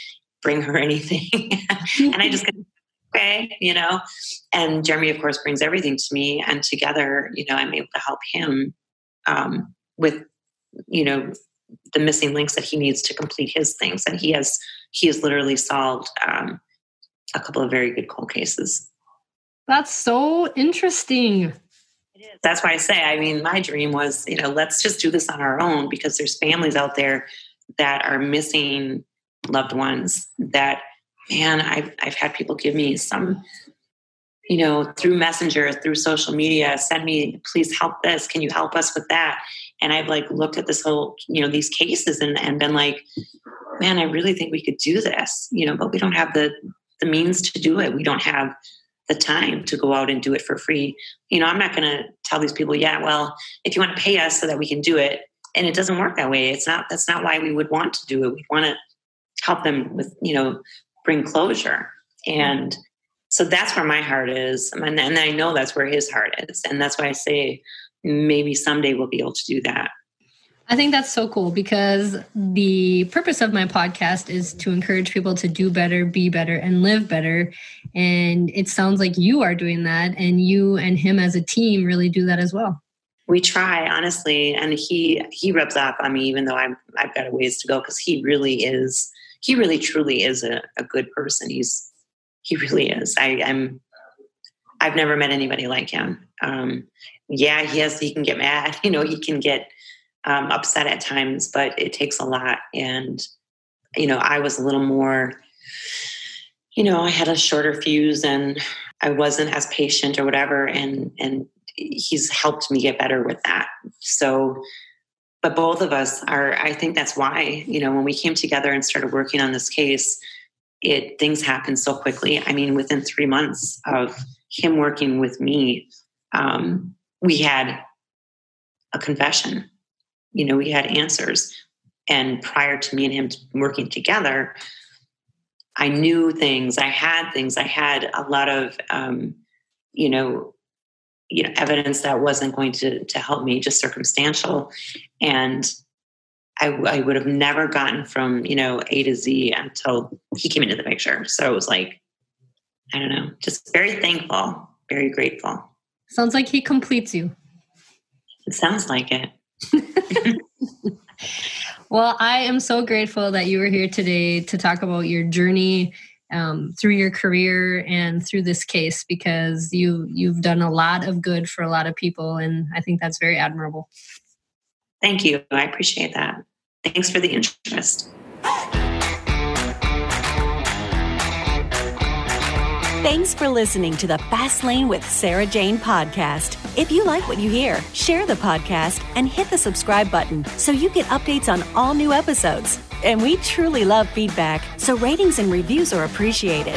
bring her anything. and I just okay, you know. And Jeremy, of course, brings everything to me, and together, you know, I'm able to help him um, with, you know, the missing links that he needs to complete his things. And he has he has literally solved um, a couple of very good cold cases. That's so interesting. That's why I say, I mean, my dream was, you know, let's just do this on our own because there's families out there that are missing loved ones that, man, I've, I've had people give me some, you know, through Messenger, through social media, send me, please help this. Can you help us with that? And I've like looked at this whole, you know, these cases and, and been like, man, I really think we could do this, you know, but we don't have the, the means to do it. We don't have the time to go out and do it for free. You know, I'm not going to tell these people, yeah, well, if you want to pay us so that we can do it, and it doesn't work that way. It's not. That's not why we would want to do it. We want to help them with, you know, bring closure. And so that's where my heart is, and, I know that's where his heart is, and that's why I say maybe someday we'll be able to do that. I think that's so cool because the purpose of my podcast is to encourage people to do better, be better, and live better. And it sounds like you are doing that, and you and him as a team really do that as well. We try honestly, and he he rubs off on me, even though I'm I've got a ways to go because he really is he really truly is a, a good person. He's he really is. I, I'm I've never met anybody like him. Um, yeah, he has he can get mad. You know, he can get um, upset at times, but it takes a lot. And, you know, I was a little more, you know, I had a shorter fuse and I wasn't as patient or whatever. And, and he's helped me get better with that. So, but both of us are, I think that's why, you know, when we came together and started working on this case, it things happened so quickly. I mean, within three months of him working with me, um, we had a confession you know, we had answers. And prior to me and him working together, I knew things. I had things. I had a lot of, um, you know, you know, evidence that wasn't going to to help me, just circumstantial, and I, I would have never gotten from you know A to Z until he came into the picture. So it was like, I don't know, just very thankful, very grateful. Sounds like he completes you. It sounds like it. Well, I am so grateful that you were here today to talk about your journey um, through your career and through this case because you you've done a lot of good for a lot of people, and I think that's very admirable. Thank you. I appreciate that. Thanks for the interest. Thanks for listening to the Fast Lane with Sarah Jane podcast. If you like what you hear, share the podcast and hit the subscribe button so you get updates on all new episodes. And we truly love feedback, so ratings and reviews are appreciated.